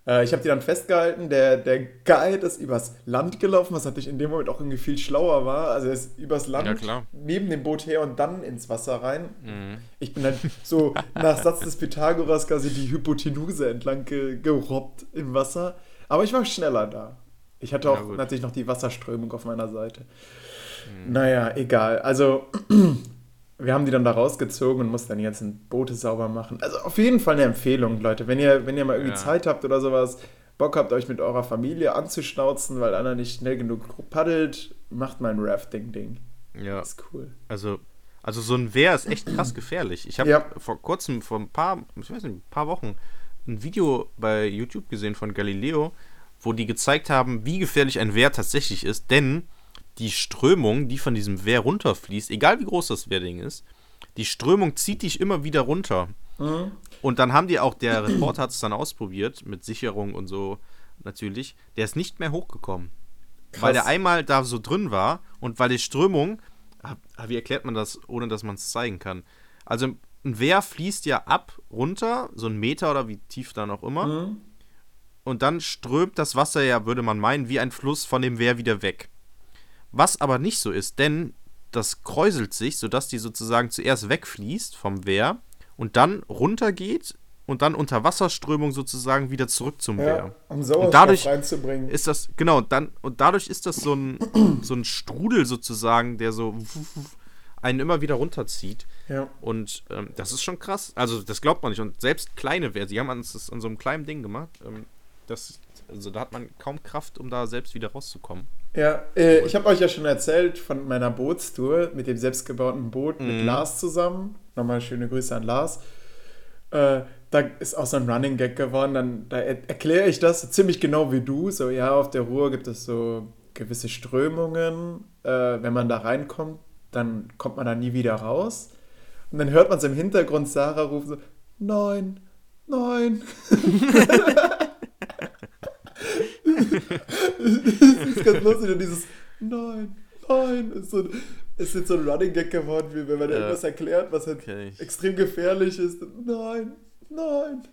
S3: Äh, ich habe die dann festgehalten. Der, der Guide ist übers Land gelaufen, was natürlich in dem Moment auch irgendwie viel schlauer war. Also er ist übers Land
S2: Ja,
S3: neben dem Boot her und dann ins Wasser rein. Ich bin dann so nach Satz des Pythagoras quasi die Hypotenuse entlang ge gerobbt im Wasser. Aber ich war schneller da. Ich hatte
S2: Ja,
S3: auch
S2: gut.
S3: natürlich noch die Wasserströmung auf meiner Seite. Naja, egal. Also, wir haben die dann da rausgezogen und mussten dann die ganzen Boote sauber machen. Also, auf jeden Fall eine Empfehlung, Leute. Wenn ihr, wenn ihr mal irgendwie
S2: Ja.
S3: Zeit habt oder sowas, Bock habt, euch mit eurer Familie anzuschnauzen, weil einer nicht schnell genug paddelt, macht mal ein Rafting-Ding.
S2: Ja,
S3: Das ist cool.
S2: also, also so ein Wehr ist echt krass gefährlich. Ich habe
S3: Ja.
S2: vor kurzem, vor ein paar, ich weiß nicht, ein paar Wochen, ein Video bei YouTube gesehen von Galileo, wo die gezeigt haben, wie gefährlich ein Wehr tatsächlich ist, denn die Strömung, die von diesem Wehr runterfließt, egal wie groß das Wehrding ist, die Strömung zieht dich immer wieder runter.
S3: Mhm.
S2: Und dann haben die auch, der Reporter hat es dann ausprobiert, mit Sicherung und so natürlich, der ist nicht mehr hochgekommen. Weil der einmal da so drin war und weil die Strömung, wie erklärt man das, ohne dass man es zeigen kann? Also ein Wehr fließt ja ab, runter, so ein Meter oder wie tief dann auch immer.
S3: Mhm.
S2: Und dann strömt das Wasser ja, würde man meinen, wie ein Fluss von dem Wehr wieder weg. Was aber nicht so ist, denn das kräuselt sich, sodass die sozusagen zuerst wegfließt vom Wehr und dann runtergeht und dann unter Wasserströmung sozusagen wieder zurück zum
S3: Ja,
S2: Wehr.
S3: um Sauerstoff
S2: dadurch
S3: reinzubringen.
S2: Ist das, genau, und dann, und dadurch ist das so ein, so ein Strudel sozusagen, der so einen immer wieder runterzieht.
S3: ja.
S2: Und ähm, das ist schon krass. Also, das glaubt man nicht. Und selbst kleine Wehr, sie haben uns das an so einem kleinen Ding gemacht. Ähm, das, also, da hat man kaum Kraft, um da selbst wieder rauszukommen.
S3: Ja, äh, ich habe euch ja schon erzählt von meiner Bootstour mit dem selbstgebauten Boot mit
S2: Mhm.
S3: Lars zusammen. Nochmal schöne Grüße an Lars. Äh, da ist auch so ein Running Gag geworden. Dann, da er erkläre ich das ziemlich genau wie du. So, ja, auf der Ruhr gibt es so gewisse Strömungen. Äh, wenn man da reinkommt, dann kommt man da nie wieder raus. Und dann hört man es im Hintergrund Sarah rufen so, nein, nein. das ist ganz lustig und dieses Nein, nein, ist, so, ist jetzt so ein Running Gag geworden, wie wenn man
S2: Ja.
S3: irgendwas erklärt, was halt extrem gefährlich ist. Nein, nein.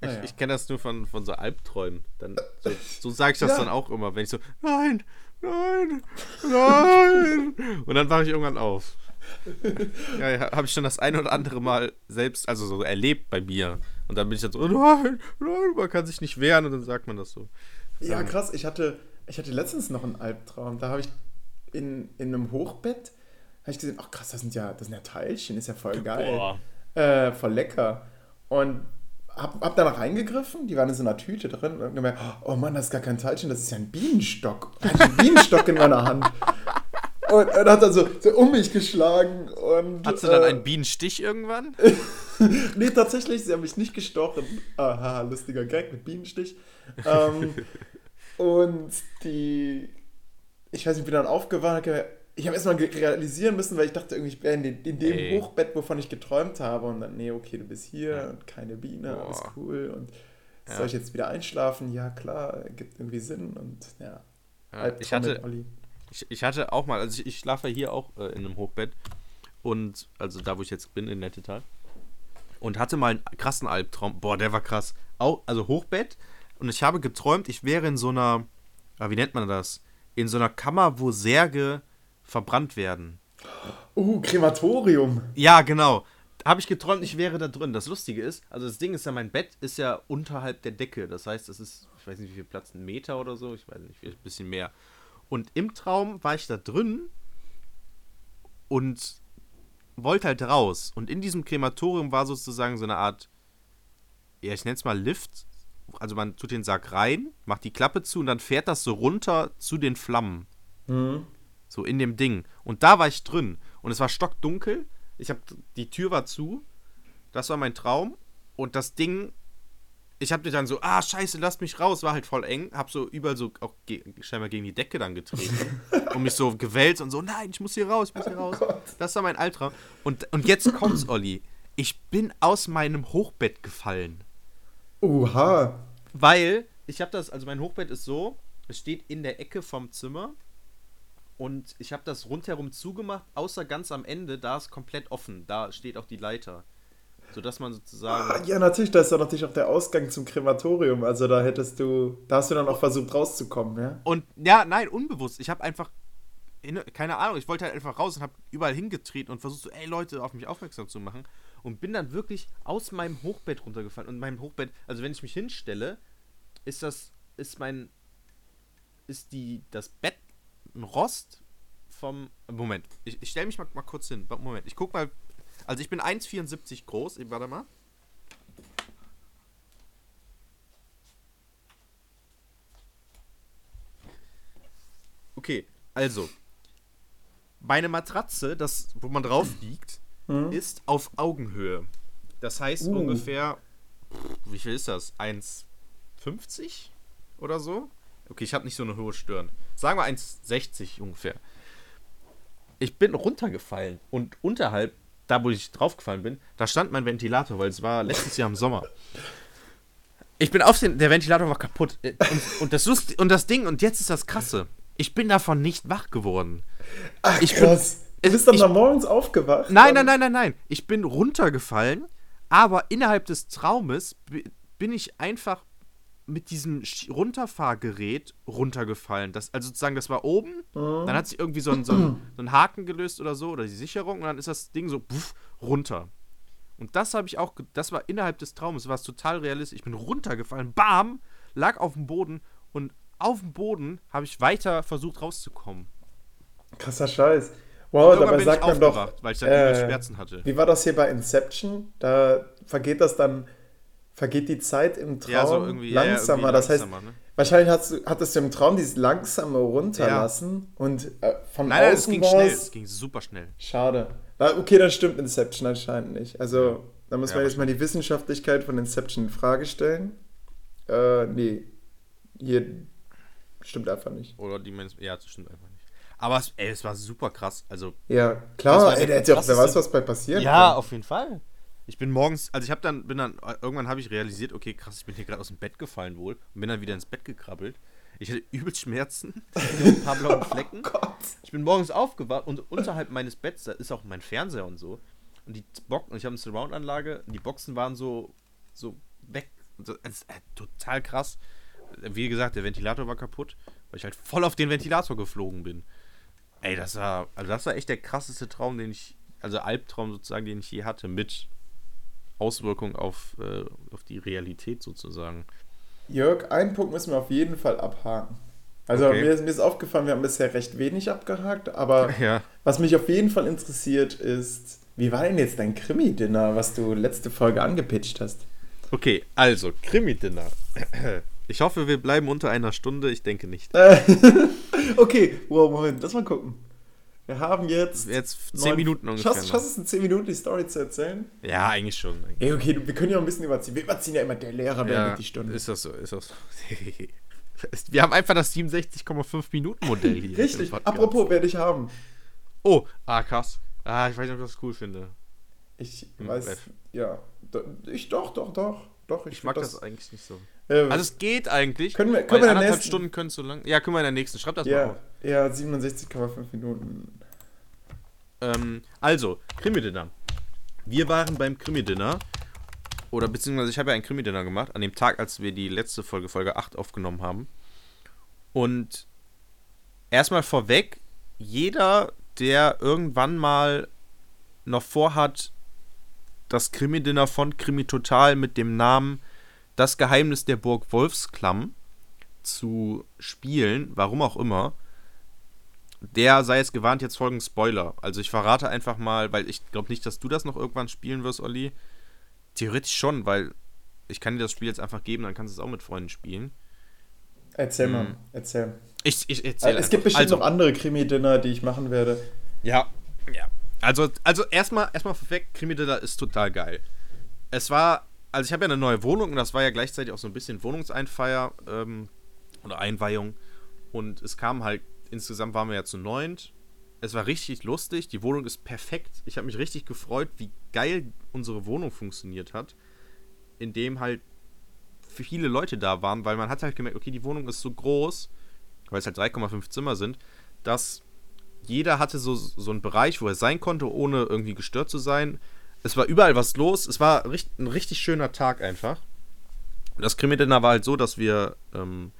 S3: Naja.
S2: Ich, ich kenne das nur von, von so Albträumen. Dann, so so sage ich das
S3: Ja.
S2: dann auch immer, wenn ich so, nein, nein, nein. Und dann wache ich irgendwann auf. Ja, ja habe ich schon das ein oder andere Mal selbst, also so erlebt bei mir. Und dann bin ich dann so, nein, nein, man kann sich nicht wehren und dann sagt man das so.
S3: Ja, krass. Ich hatte, ich hatte letztens noch einen Albtraum. Da habe ich in, in einem Hochbett habe ich gesehen, ach krass, das sind ja, das sind ja Teilchen, ist ja voll geil. Äh, voll lecker. Und hab, hab da noch reingegriffen, die waren in so einer Tüte drin und gemerkt, oh Mann, das ist gar kein Teilchen, das ist ja ein Bienenstock. Ich hatte einen Bienenstock in meiner Hand. Und er hat dann so, so um mich geschlagen und.
S2: Hattest du dann
S3: äh,
S2: einen Bienenstich irgendwann?
S3: Nee, tatsächlich, sie haben mich nicht gestochen. Aha, lustiger Gag mit Bienenstich. Ähm, und die, ich weiß nicht, wie dann aufgewacht. Ich habe erstmal realisieren müssen, weil ich dachte, irgendwie, ich wäre in, in dem
S2: Ey.
S3: Hochbett, wovon ich geträumt habe. Und dann, nee, okay, du bist hier und keine Biene,
S2: Boah.
S3: alles cool. Und
S2: Ja.
S3: soll ich jetzt wieder einschlafen? Ja, klar, gibt irgendwie Sinn. Und ja,
S2: Ja,
S3: Albtraum
S2: ich hatte,
S3: Olli.
S2: Ich, ich hatte auch mal, also ich, ich schlafe hier auch äh, in einem Hochbett. Und also da, wo ich jetzt bin, in Nettetal. Und hatte mal einen krassen Albtraum. Boah, der war krass. Auch, also Hochbett. Und ich habe geträumt, ich wäre in so einer, ah, wie nennt man das? In so einer Kammer, wo Särge verbrannt werden.
S3: Uh, Krematorium.
S2: Ja, genau. Habe ich geträumt, ich wäre da drin. Das Lustige ist, also das Ding ist ja, mein Bett ist ja unterhalb der Decke. Das heißt, es ist, ich weiß nicht, wie viel Platz, ein Meter oder so, ich weiß nicht, ein bisschen mehr. Und im Traum war ich da drin und wollte halt raus. Und in diesem Krematorium war sozusagen so eine Art, ja, ich nenne es mal Lift. Also man tut den Sarg rein, macht die Klappe zu und dann fährt das so runter zu den Flammen.
S3: Mhm.
S2: So in dem Ding. Und da war ich drin. Und es war stockdunkel. Ich habe die Tür war zu. Das war mein Traum. Und das Ding, ich habe dir dann so, ah, scheiße, lass mich raus. War halt voll eng. Hab so überall so auch ge scheinbar gegen die Decke dann getreten. und mich so gewälzt und so, nein, ich muss hier raus, ich muss hier raus.
S3: Oh
S2: das war mein Albtraum. Und, und jetzt kommt's, Olli. Ich bin aus meinem Hochbett gefallen.
S3: Oha.
S2: Weil ich habe das, also mein Hochbett ist so, es steht in der Ecke vom Zimmer und ich habe das rundherum zugemacht, außer ganz am Ende, da ist komplett offen, da steht auch die Leiter. Sodass man
S3: Ah,
S2: sozusagen.
S3: ja, natürlich, da ist doch natürlich auch der Ausgang zum Krematorium. Also da hättest du, da hast du dann auch versucht rauszukommen, ja?
S2: Und ja, nein, unbewusst. Ich habe einfach. in- Keine Ahnung, ich wollte halt einfach raus und habe überall hingetreten und versucht so, ey Leute, auf mich aufmerksam zu machen. Und bin dann wirklich aus meinem Hochbett runtergefallen. Und mein Hochbett, also wenn ich mich hinstelle, ist das, ist mein, ist die, das Bett ein Rost vom, Moment, ich, ich stelle mich mal, mal kurz hin, Moment, ich guck mal, also ich bin 1,74 groß, ich- warte mal. Okay, also, meine Matratze, das, wo man drauf liegt, ist auf Augenhöhe. Das heißt
S3: Uh.
S2: ungefähr, wie viel ist das? 1,50 oder so? Okay, ich habe nicht so eine hohe Stirn. Sagen wir 1,60 ungefähr. Ich bin runtergefallen und unterhalb, da wo ich draufgefallen bin, da stand mein Ventilator, weil es war letztes Jahr im Sommer. Ich bin auf den, der Ventilator war kaputt. Äh, Und, und, das Lust, und das Ding, und jetzt ist das Krasse. Ich bin davon nicht wach geworden.
S3: Ach,
S2: Ich bin-
S3: krass. du
S2: es-
S3: bist dann
S2: ich-
S3: morgens aufgewacht?
S2: Nein, nein, nein, nein, nein. Ich bin runtergefallen, aber innerhalb des Traumes bi- bin ich einfach mit diesem Runterfahrgerät runtergefallen. Das, also sozusagen, das war oben, dann hat sich irgendwie so ein, so, ein, so ein Haken gelöst oder so, oder die Sicherung, und dann ist das Ding so puff, runter. Und das habe ich auch, das war innerhalb des Traumes, war es total realistisch. Ich bin runtergefallen, bam, lag auf dem Boden und auf dem Boden habe ich weiter versucht rauszukommen.
S3: Krasser Scheiß. Wow, dabei
S2: bin
S3: sagt
S2: ich
S3: man doch.
S2: weil ich dann
S3: äh,
S2: Schmerzen hatte.
S3: Wie war das hier bei Inception? Da vergeht das dann, vergeht die Zeit im Traum
S2: Ja, so irgendwie ja, ja,
S3: langsamer.
S2: irgendwie
S3: das heißt,
S2: langsamer, ne?
S3: wahrscheinlich hast du, hattest du im Traum dieses langsame Runterlassen und äh, von
S2: Nein, nein, es ging schnell. Es ging super schnell.
S3: Schade. Okay, dann stimmt Inception anscheinend nicht. Also, da muss
S2: Ja,
S3: man jetzt mal die Wissenschaftlichkeit von Inception in Frage stellen. Äh, nee. Hier stimmt einfach nicht.
S2: Oder die Menschen. Ja, das stimmt einfach nicht. Aber es, ey, es war super krass. Also.
S3: Ja, klar, ey,
S2: der
S3: hätte ja auch, wer weiß, was bei passieren
S2: Ja,
S3: kann.
S2: auf jeden Fall. Ich bin morgens, also ich habe dann, bin dann, irgendwann habe ich realisiert, okay, krass, ich bin hier gerade aus dem Bett gefallen wohl und bin dann wieder ins Bett gekrabbelt. Ich hatte übelst Schmerzen, ein paar blaue Flecken.
S3: Gott.
S2: Ich bin morgens aufgewacht und unterhalb meines Betts, da ist auch mein Fernseher und so. Und die Boxen, ich habe eine Surround-Anlage, und die Boxen waren so, so weg. Es ist, äh, total krass. Wie gesagt, der Ventilator war kaputt, weil ich halt voll auf den Ventilator geflogen bin. Ey, das war, also das war echt der krasseste Traum, den ich, also Albtraum sozusagen, den ich je hatte, mit Auswirkung auf, äh, auf die Realität sozusagen.
S3: Jörg, einen Punkt müssen wir auf jeden Fall abhaken. Also
S2: Okay.
S3: mir, ist, mir ist aufgefallen, wir haben bisher recht wenig abgehakt, aber
S2: Ja.
S3: was mich auf jeden Fall interessiert ist, wie war denn jetzt dein Krimi-Dinner, was du letzte Folge angepitcht hast?
S2: Okay, also, Krimi-Dinner. Ich hoffe, wir bleiben unter einer Stunde. Ich denke nicht.
S3: Okay, wow, Moment, lass mal gucken. Wir haben jetzt.
S2: Jetzt zehn
S3: neun-
S2: Minuten ungefähr.
S3: Schaffst,
S2: noch.
S3: schaffst du es in 10 Minuten die Story zu erzählen?
S2: Ja, eigentlich schon.
S3: Ey, okay, wir können ja auch ein bisschen überziehen. Wir überziehen ja immer, der Lehrer
S2: Ja,
S3: die Stunde.
S2: ist das so, ist das so. Wir haben einfach das 67,5 Minuten Modell hier.
S3: Richtig, apropos, werde ich haben.
S2: Oh, ah, krass. Ah, ich weiß nicht, ob ich das cool finde.
S3: Ich
S2: Hm,
S3: weiß,
S2: F.
S3: ja. Ich doch, doch, doch. Doch, ich,
S2: Ich mag
S3: find
S2: das, eigentlich nicht so.
S3: Äh,
S2: Also es geht eigentlich.
S3: Können wir- können wir in der
S2: anderthalb
S3: nächsten-
S2: Stunden können so lang. Ja, können wir in der nächsten. Schreib das mal
S3: ja,
S2: auf.
S3: ja, 67,5 Minuten.
S2: Ähm, also, Krimi-Dinner. Wir waren beim Krimi-Dinner oder beziehungsweise ich habe ja ein Krimi-Dinner gemacht, an dem Tag, als wir die letzte Folge, Folge 8 aufgenommen haben. Und erstmal vorweg, jeder, der irgendwann mal noch vorhat, das Krimi-Dinner von Krimi Total mit dem Namen Das Geheimnis der Burg Wolfsklamm zu spielen, warum auch immer, der sei jetzt gewarnt, jetzt folgen Spoiler. Also ich verrate einfach mal, weil ich glaube nicht, dass du das noch irgendwann spielen wirst, Olli. Theoretisch schon, weil ich kann dir das Spiel jetzt einfach geben, dann kannst du es auch mit Freunden spielen.
S3: Erzähl hm. mal, erzähl.
S2: Ich, ich erzähl
S3: Es gibt bestimmt also, noch andere Krimi-Dinner, die ich machen werde.
S2: Ja, ja. Also, also erstmal, erstmal vorweg, Krimi-Dinner ist total geil. Es war, also ich habe ja eine neue Wohnung und das war ja gleichzeitig auch so ein bisschen Wohnungseinfeier ähm, oder Einweihung. Und es kam halt insgesamt waren wir ja zu neunt. Es war richtig lustig. Die Wohnung ist perfekt. Ich habe mich richtig gefreut, wie geil unsere Wohnung funktioniert hat. Indem halt viele Leute da waren, weil man hat halt gemerkt, okay, die Wohnung ist so groß, weil es halt 3,5 Zimmer sind, dass jeder hatte so, so einen Bereich, wo er sein konnte, ohne irgendwie gestört zu sein. Es war überall was los. Es war ein richtig schöner Tag einfach. Das Krimi-Dinner war halt so, dass wir, ähm,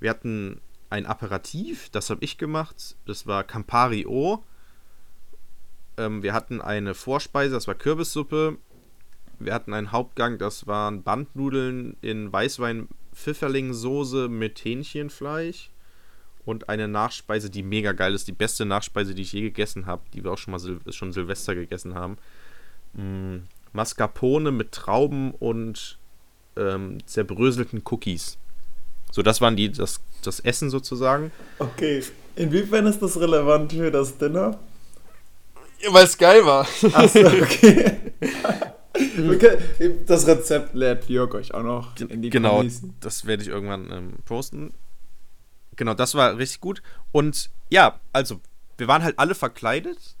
S2: wir hatten ein Aperitif, das habe ich gemacht. Das war Campari O. Ähm, wir hatten eine Vorspeise, das war Kürbissuppe. Wir hatten einen Hauptgang, das waren Bandnudeln in Weißwein-Pfifferling-Soße mit Hähnchenfleisch. Und eine Nachspeise, die mega geil ist. Die beste Nachspeise, die ich je gegessen habe, die wir auch schon mal Sil schon Silvester gegessen haben. Mm, Mascarpone mit Trauben und ähm, zerbröselten Cookies. So, das waren die, das, das Essen sozusagen.
S3: Okay. Inwiefern ist das relevant für das Dinner?
S2: Ja, weil es geil war.
S3: Achso, okay. Das Rezept lädt Jörg euch auch noch
S2: in die Genau, Kanisen. das werde ich irgendwann ähm, posten. Genau, das war richtig gut. Und ja, also, wir waren halt alle verkleidet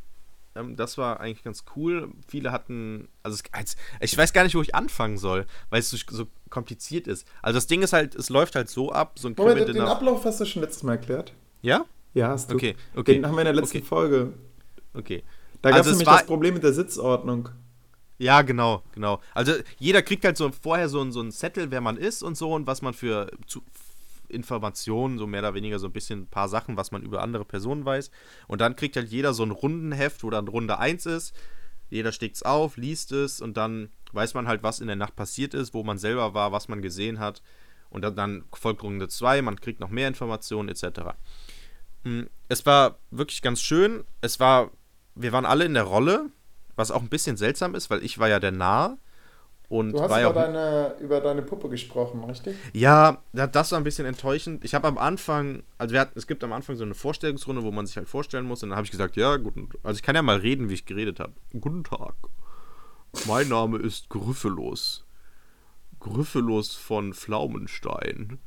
S2: ähm, das war eigentlich ganz cool. Viele hatten, also es, ich weiß gar nicht, wo ich anfangen soll, weil es so, so, kompliziert ist. Also das Ding ist halt, es läuft halt so ab, so ein
S3: Moment, den Ablauf hast du schon letztes Mal erklärt.
S2: Ja?
S3: Ja, hast du.
S2: Okay, okay.
S3: Den haben wir in der letzten
S2: okay.
S3: Folge.
S2: Okay.
S3: Da gab es also nämlich das Problem mit der Sitzordnung.
S2: Ja, genau, genau. Also jeder kriegt halt so vorher so, so einen Zettel, wer man ist und so und was man für zu, Informationen, so mehr oder weniger so ein bisschen ein paar Sachen, was man über andere Personen weiß. Und dann kriegt halt jeder so ein Rundenheft, wo dann Runde 1 ist. Jeder steckt es auf, liest es und dann weiß man halt, was in der Nacht passiert ist, wo man selber war, was man gesehen hat. Und dann, dann folgt Runde 2, man kriegt noch mehr Informationen etc. Hm, es war wirklich ganz schön. Es war, wir waren alle in der Rolle, was auch ein bisschen seltsam ist, weil ich war ja der Narr. Und
S3: du hast
S2: über,
S3: deine, über deine Puppe gesprochen, richtig?
S2: Ja, das war ein bisschen enttäuschend. Ich habe am Anfang, also wir hatten, es gibt am Anfang so eine Vorstellungsrunde, wo man sich halt vorstellen muss. Und dann habe ich gesagt, ja, gut, also ich kann ja mal reden, wie ich geredet habe. Guten Tag. Mein Name ist Gryphelos. Gryphelos von Pflaumenstein.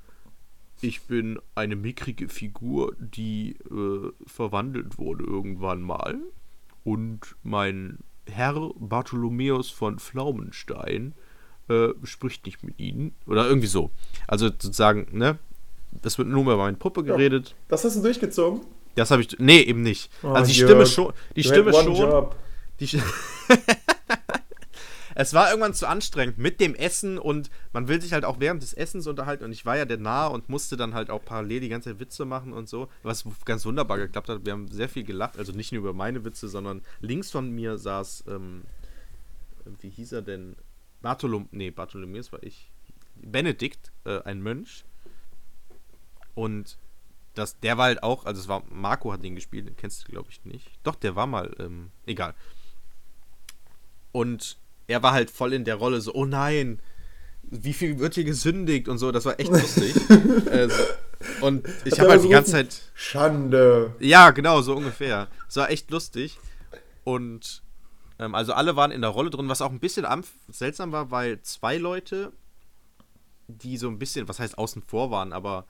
S2: Ich bin eine mickrige Figur, die äh, verwandelt wurde irgendwann mal. Und mein Herr Bartholomäus von Pflaumenstein äh, spricht nicht mit ihnen. Oder irgendwie so. Also sozusagen, ne? Das wird nur über meine Puppe geredet. Ja,
S3: das hast du durchgezogen?
S2: Das habe ich. Nee, eben nicht. Oh, also die Stimme schon. Die Stimme schon. Die es war irgendwann zu anstrengend mit dem Essen und man will sich halt auch während des Essens unterhalten und ich war ja der Nah und musste dann halt auch parallel die ganze Zeit Witze machen und so, was ganz wunderbar geklappt hat. Wir haben sehr viel gelacht, also nicht nur über meine Witze, sondern links von mir saß, ähm, wie hieß er denn? Bartholom, nee, Bartholomäus war ich. Benedikt, äh, ein Mönch. Und das, der war halt auch, also es war, Marco hat den gespielt, den kennst du glaube ich nicht. Doch, der war mal, ähm, egal. Und er war halt voll in der Rolle, so, oh nein, wie viel wird hier gesündigt und so, das war echt lustig. also, und ich habe halt die ganze Zeit.
S3: Schande.
S2: Ja, genau, so ungefähr. Es war echt lustig. Und ähm, also alle waren in der Rolle drin, was auch ein bisschen seltsam war, weil zwei Leute, die so ein bisschen, was heißt außen vor waren, aber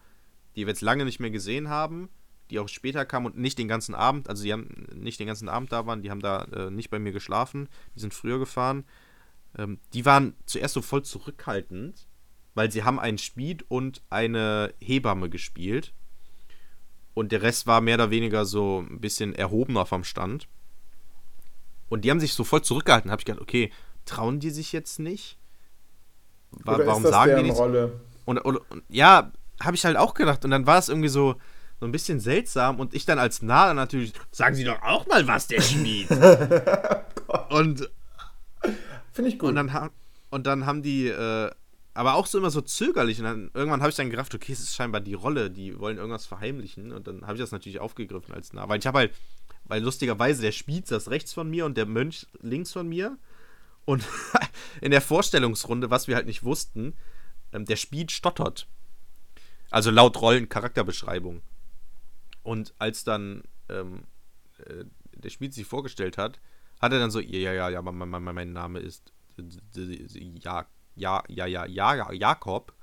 S2: die wir jetzt lange nicht mehr gesehen haben, die auch später kamen und nicht den ganzen Abend, also die haben nicht den ganzen Abend da waren, die haben da äh, nicht bei mir geschlafen, die sind früher gefahren ähm, die waren zuerst so voll zurückhaltend, weil sie haben einen Schmied und eine Hebamme gespielt. Und der Rest war mehr oder weniger so ein bisschen erhobener vom Stand. Und die haben sich so voll zurückgehalten. Da habe ich gedacht, okay, trauen die sich jetzt nicht? wa
S3: Oder
S2: warum
S3: ist das
S2: sagen die
S3: deren
S2: nicht?
S3: Rolle?
S2: Und, und, und ja, habe ich halt auch gedacht. Und dann war es irgendwie so, so ein bisschen seltsam. Und ich dann als Nah natürlich, sagen Sie doch auch mal was, der Schmied. und,
S3: Finde ich gut.
S2: und, dann, ha- und dann haben die, äh, aber auch so immer so zögerlich. Und dann irgendwann habe ich dann gedacht, okay, es ist scheinbar die Rolle, die wollen irgendwas verheimlichen. Und dann habe ich das natürlich aufgegriffen als Nah. Weil ich habe halt, weil lustigerweise der Schmied saß rechts von mir und der Mönch links von mir. Und in der Vorstellungsrunde, was wir halt nicht wussten, ähm, der Schmied stottert. Also laut Rollen Charakterbeschreibung. Und als dann ähm, äh, der Schmied sich vorgestellt hat, hat er dann so, ja, ja, ja, ja, mein, mein, mein Name ist ja, ja, ja, ja, ja, Jakob.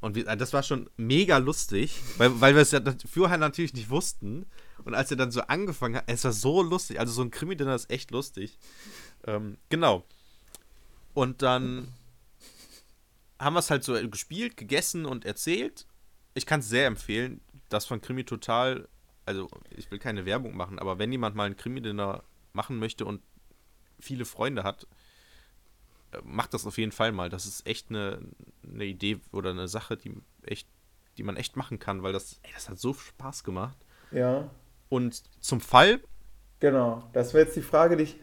S2: Und wir, das war schon mega lustig, weil, weil wir es ja vorher natürlich nicht wussten. Und als er dann so angefangen hat, es war so lustig. Also so ein Krimi-Dinner ist echt lustig. Ähm, genau. Und dann haben wir es halt so gespielt, gegessen und erzählt. Ich kann es sehr empfehlen. Das von Krimi total. Also, ich will keine Werbung machen, aber wenn jemand mal ein Krimi-Dinner machen möchte und viele Freunde hat, äh, macht das auf jeden Fall mal. Das ist echt eine, eine Idee oder eine Sache, die echt, die man echt machen kann, weil das, ey, das hat so Spaß gemacht.
S3: ja,
S2: Und zum Fall,
S3: genau. Das wäre jetzt die Frage, die ich.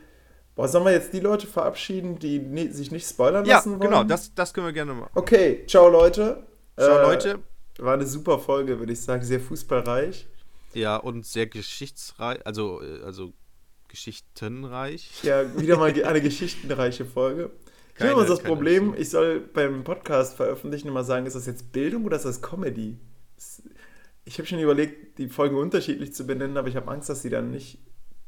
S3: Boah, sollen wir jetzt die Leute verabschieden, die ni- sich nicht spoilern
S2: ja,
S3: lassen wollen?
S2: genau, das, das können wir gerne machen.
S3: Okay, ciao Leute.
S2: Ciao,
S3: Äh,
S2: Leute.
S3: War eine super Folge, würde ich sagen. Sehr fußballreich.
S2: Ja, und sehr geschichtsreich, also, äh, also geschichtenreich.
S3: Ja, wieder mal eine geschichtenreiche Folge. Ich
S2: Keine-
S3: habe immer das Problem,
S2: Geschichte.
S3: ich soll beim Podcast veröffentlichen immer sagen, ist das jetzt Bildung oder ist das Comedy? Es- Ich habe schon überlegt, die Folgen unterschiedlich zu benennen, aber ich habe Angst, dass sie dann nicht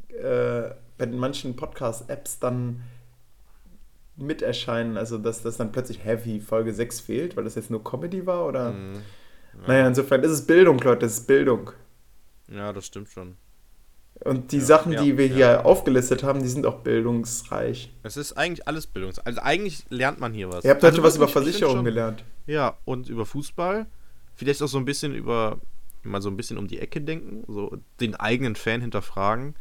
S3: äh, bei den manchen Podcast-Apps dann mit erscheinen. Also, dass das dann plötzlich Heavy Folge 6 fehlt, weil das jetzt nur Comedy war oder.
S2: Mhm.
S3: Naja, insofern ist es Bildung, Leute, das ist Bildung.
S2: Ja, das stimmt schon.
S3: Und die Sachen,
S2: ja,
S3: die wir
S2: ja.
S3: hier aufgelistet haben, die sind auch bildungsreich.
S2: Es ist eigentlich alles Bildungs... Also eigentlich lernt man hier was.
S3: Ihr habt
S2: also
S3: heute was über Versicherungen
S2: schon-
S3: gelernt.
S2: Ja, und über Fußball. Vielleicht auch so ein bisschen über, mal so ein bisschen um die Ecke denken, so den eigenen Fan hinterfragen.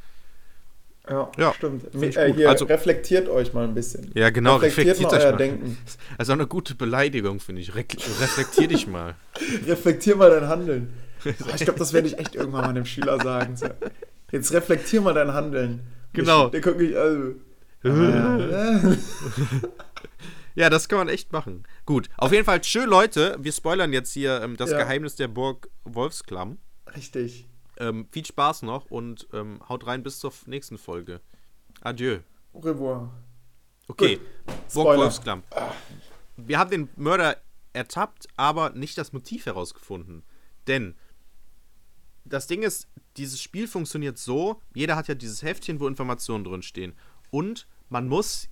S3: Ja,
S2: Ja,
S3: stimmt. Äh,
S2: gut.
S3: hier,
S2: Also-
S3: reflektiert euch mal ein bisschen.
S2: Ja, genau,
S3: reflektiert,
S2: reflektiert
S3: mal
S2: euch
S3: euer
S2: mal.
S3: Denken.
S2: Also eine gute Beleidigung, finde ich. Re reflektier dich mal.
S3: Reflektier mal dein Handeln. Boah, ich glaube, das werde ich echt irgendwann mal einem Schüler sagen. Jetzt reflektier mal dein Handeln.
S2: Genau.
S3: Der guckt mich, also.
S2: Ja, das kann man echt machen. Gut, auf jeden Fall, tschö Leute, wir spoilern jetzt hier ähm, das
S3: Ja.
S2: Geheimnis der Burg Wolfsklamm.
S3: Richtig.
S2: Ähm, viel Spaß noch und ähm, haut rein bis zur nächsten Folge. Adieu.
S3: Au revoir.
S2: Okay, Burg. Wolfsklamm. Wir haben den Mörder ertappt, aber nicht das Motiv herausgefunden. Denn das Ding ist, dieses Spiel funktioniert so, jeder hat ja dieses Heftchen, wo Informationen drin stehen. Und man muss,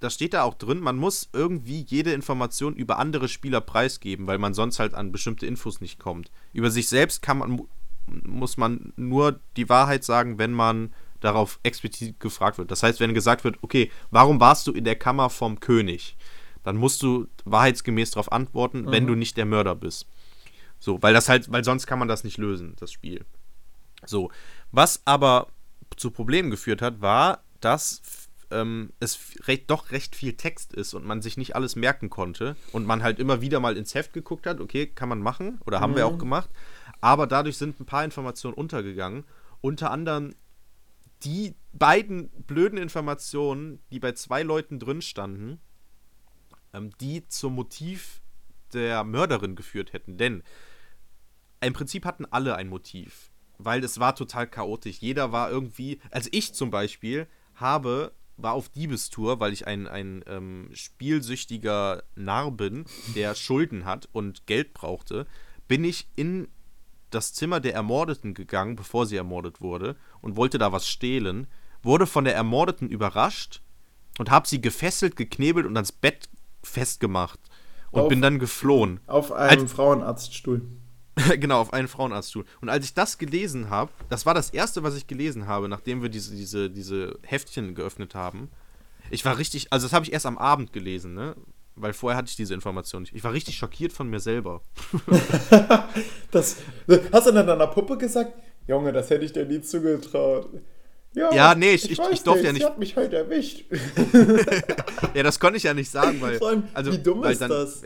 S2: das steht da auch drin, man muss irgendwie jede Information über andere Spieler preisgeben, weil man sonst halt an bestimmte Infos nicht kommt. Über sich selbst kann man, mu- muss man nur die Wahrheit sagen, wenn man darauf explizit gefragt wird. Das heißt, wenn gesagt wird, okay, warum warst du in der Kammer vom König? Dann musst du wahrheitsgemäß darauf antworten, wenn du nicht der Mörder bist. So, weil das halt, weil sonst kann man das nicht lösen, das Spiel. So, was aber zu Problemen geführt hat, war, dass ähm, es recht, doch recht viel Text ist und man sich nicht alles merken konnte und man halt immer wieder mal ins Heft geguckt hat, okay, kann man machen oder haben wir auch gemacht, aber dadurch sind ein paar Informationen untergegangen, unter anderem die beiden blöden Informationen, die bei zwei Leuten drin standen, ähm, die zum Motiv der Mörderin geführt hätten. Denn im Prinzip hatten alle ein Motiv, weil es war total chaotisch. Jeder war irgendwie, also ich zum Beispiel habe, war auf Diebestour, weil ich ein, ein ähm, spielsüchtiger Narr bin, der Schulden hat und Geld brauchte, bin ich in das Zimmer der Ermordeten gegangen, bevor sie ermordet wurde, und wollte da was stehlen, wurde von der Ermordeten überrascht und habe sie gefesselt, geknebelt und ans Bett festgemacht und
S3: Auf-
S2: bin dann geflohen.
S3: Auf einem
S2: Als-
S3: Frauenarztstuhl.
S2: genau, auf einen Frauenarztstuhl. Und als ich das gelesen habe, das war das erste, was ich gelesen habe, nachdem wir diese, diese, diese Heftchen geöffnet haben. Ich war richtig, also das habe ich erst am Abend gelesen, ne? Weil vorher hatte ich diese Information nicht. Ich war richtig schockiert von mir selber.
S3: Das, hast du dann deiner Puppe gesagt? Junge, das hätte ich dir nie zugetraut. Ja,
S2: Ja, nee, ich- ich- ich durfte ja
S3: Sie
S2: nicht-
S3: hat mich heute erwischt.
S2: Ja, das konnte ich ja nicht sagen, weil.
S3: Vor allem,
S2: also,
S3: wie dumm ist
S2: dann,
S3: das?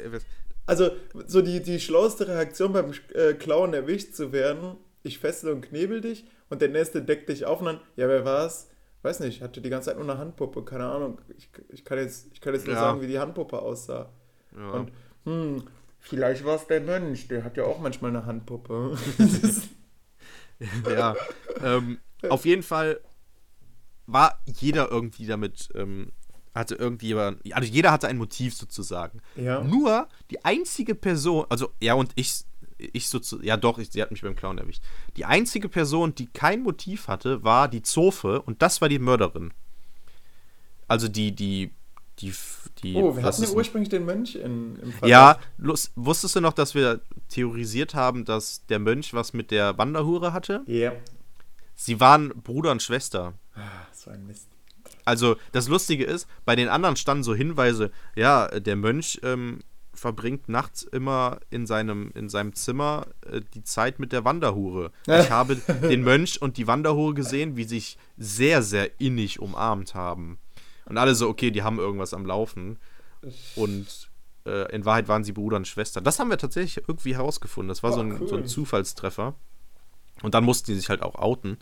S3: Also, so die, die schlauste Reaktion beim äh, Klauen erwischt zu werden, ich fessel und knebel dich und der nächste deckt dich auf und dann, ja, wer war's? Weiß nicht, hatte die ganze Zeit nur eine Handpuppe, keine Ahnung. Ich, ich, kann, jetzt, ich kann jetzt nur
S2: Ja.
S3: sagen, wie die Handpuppe aussah.
S2: Ja.
S3: Und, hm, vielleicht war es der Mönch, der hat ja auch manchmal eine Handpuppe.
S2: Ja. Ähm, auf jeden Fall war jeder irgendwie damit, ähm, hatte irgendwie, also jeder hatte ein Motiv sozusagen.
S3: ja.
S2: Nur die einzige Person, also ja und ich, ich sozusagen, ja doch, ich, sie hat mich beim Clown erwischt. Die einzige Person, die kein Motiv hatte, war die Zofe und das war die Mörderin. Also die, die, die, die.
S3: Oh, wir hatten ja ursprünglich den Mönch in, im Fall.
S2: Ja, lust, wusstest du noch, dass wir theorisiert haben, dass der Mönch was mit der Wanderhure hatte?
S3: Ja.
S2: Sie waren Bruder und Schwester.
S3: Ah, so ein Mist.
S2: Also das Lustige ist, bei den anderen standen so Hinweise, ja, der Mönch ähm, verbringt nachts immer in seinem, in seinem Zimmer äh, die Zeit mit der Wanderhure. Ich habe den Mönch und die Wanderhure gesehen, wie sich sehr, sehr innig umarmt haben. Und alle so, okay, die haben irgendwas am Laufen. Und äh, in Wahrheit waren sie Bruder und Schwester. Das haben wir tatsächlich irgendwie herausgefunden. Das war so,
S3: Oh,
S2: ein,
S3: cool.
S2: so ein Zufallstreffer. Und dann mussten die sich halt auch outen.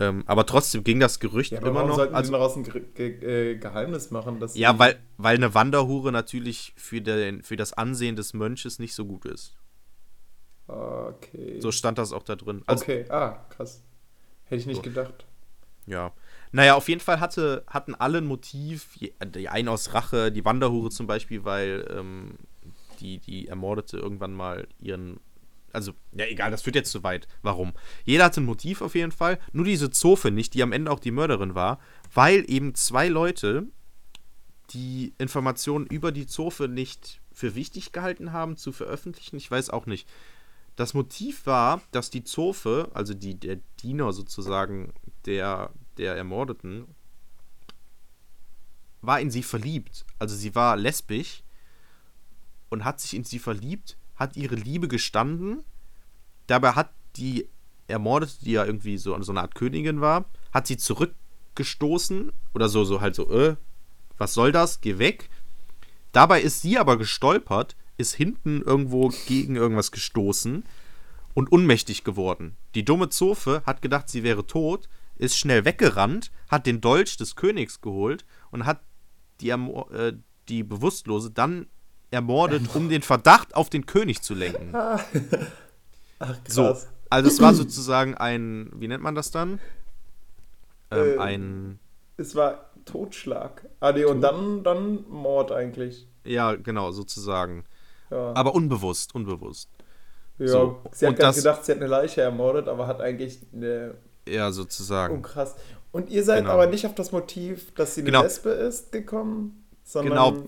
S2: Ähm, aber trotzdem ging das Gerücht
S3: Ja, aber
S2: immer noch.
S3: sollten
S2: Also,
S3: die daraus ein Ge Ge äh, Geheimnis machen? Dass
S2: ja, weil, weil eine Wanderhure natürlich für, den, für das Ansehen des Mönches nicht so gut ist.
S3: Okay.
S2: So stand das auch da drin. Also,
S3: okay, ah, krass. Hätte ich nicht
S2: So.
S3: gedacht.
S2: Ja. Naja, auf jeden Fall hatte, hatten alle ein Motiv, die einen aus Rache, die Wanderhure zum Beispiel, weil ähm, die, die Ermordete irgendwann mal ihren. Also, ja, egal, das führt jetzt zu weit. Warum? Jeder hatte ein Motiv auf jeden Fall, nur diese Zofe nicht, die am Ende auch die Mörderin war, weil eben zwei Leute die Informationen über die Zofe nicht für wichtig gehalten haben, zu veröffentlichen. Ich weiß auch nicht. Das Motiv war, dass die Zofe, also die, der Diener sozusagen der, der Ermordeten, war in sie verliebt. Also sie war lesbisch und hat sich in sie verliebt, hat ihre Liebe gestanden. Dabei hat die Ermordete, die ja irgendwie so, so eine Art Königin war, hat sie zurückgestoßen oder so, so halt so, äh, was soll das? Geh weg. Dabei ist sie aber gestolpert, ist hinten irgendwo gegen irgendwas gestoßen und unmächtig geworden. Die dumme Zofe hat gedacht, sie wäre tot, ist schnell weggerannt, hat den Dolch des Königs geholt und hat die, äh, die Bewusstlose dann ermordet, um den Verdacht auf den König zu lenken.
S3: Ach,
S2: So,
S3: krass.
S2: also es war sozusagen ein, wie nennt man das dann? Ähm,
S3: Äh,
S2: ein,
S3: Es war Totschlag. Ah, nee, und dann, dann Mord eigentlich.
S2: ja, genau, sozusagen.
S3: Ja.
S2: Aber unbewusst, unbewusst.
S3: ja.
S2: so,
S3: Sie hat
S2: das-
S3: gedacht, sie hat eine Leiche ermordet, aber hat eigentlich eine.
S2: Ja,
S3: Oh,
S2: sozusagen.
S3: krass. Und ihr seid
S2: Genau.
S3: aber nicht auf das Motiv, dass sie eine
S2: Genau.
S3: Lesbe ist, gekommen, sondern.
S2: Genau.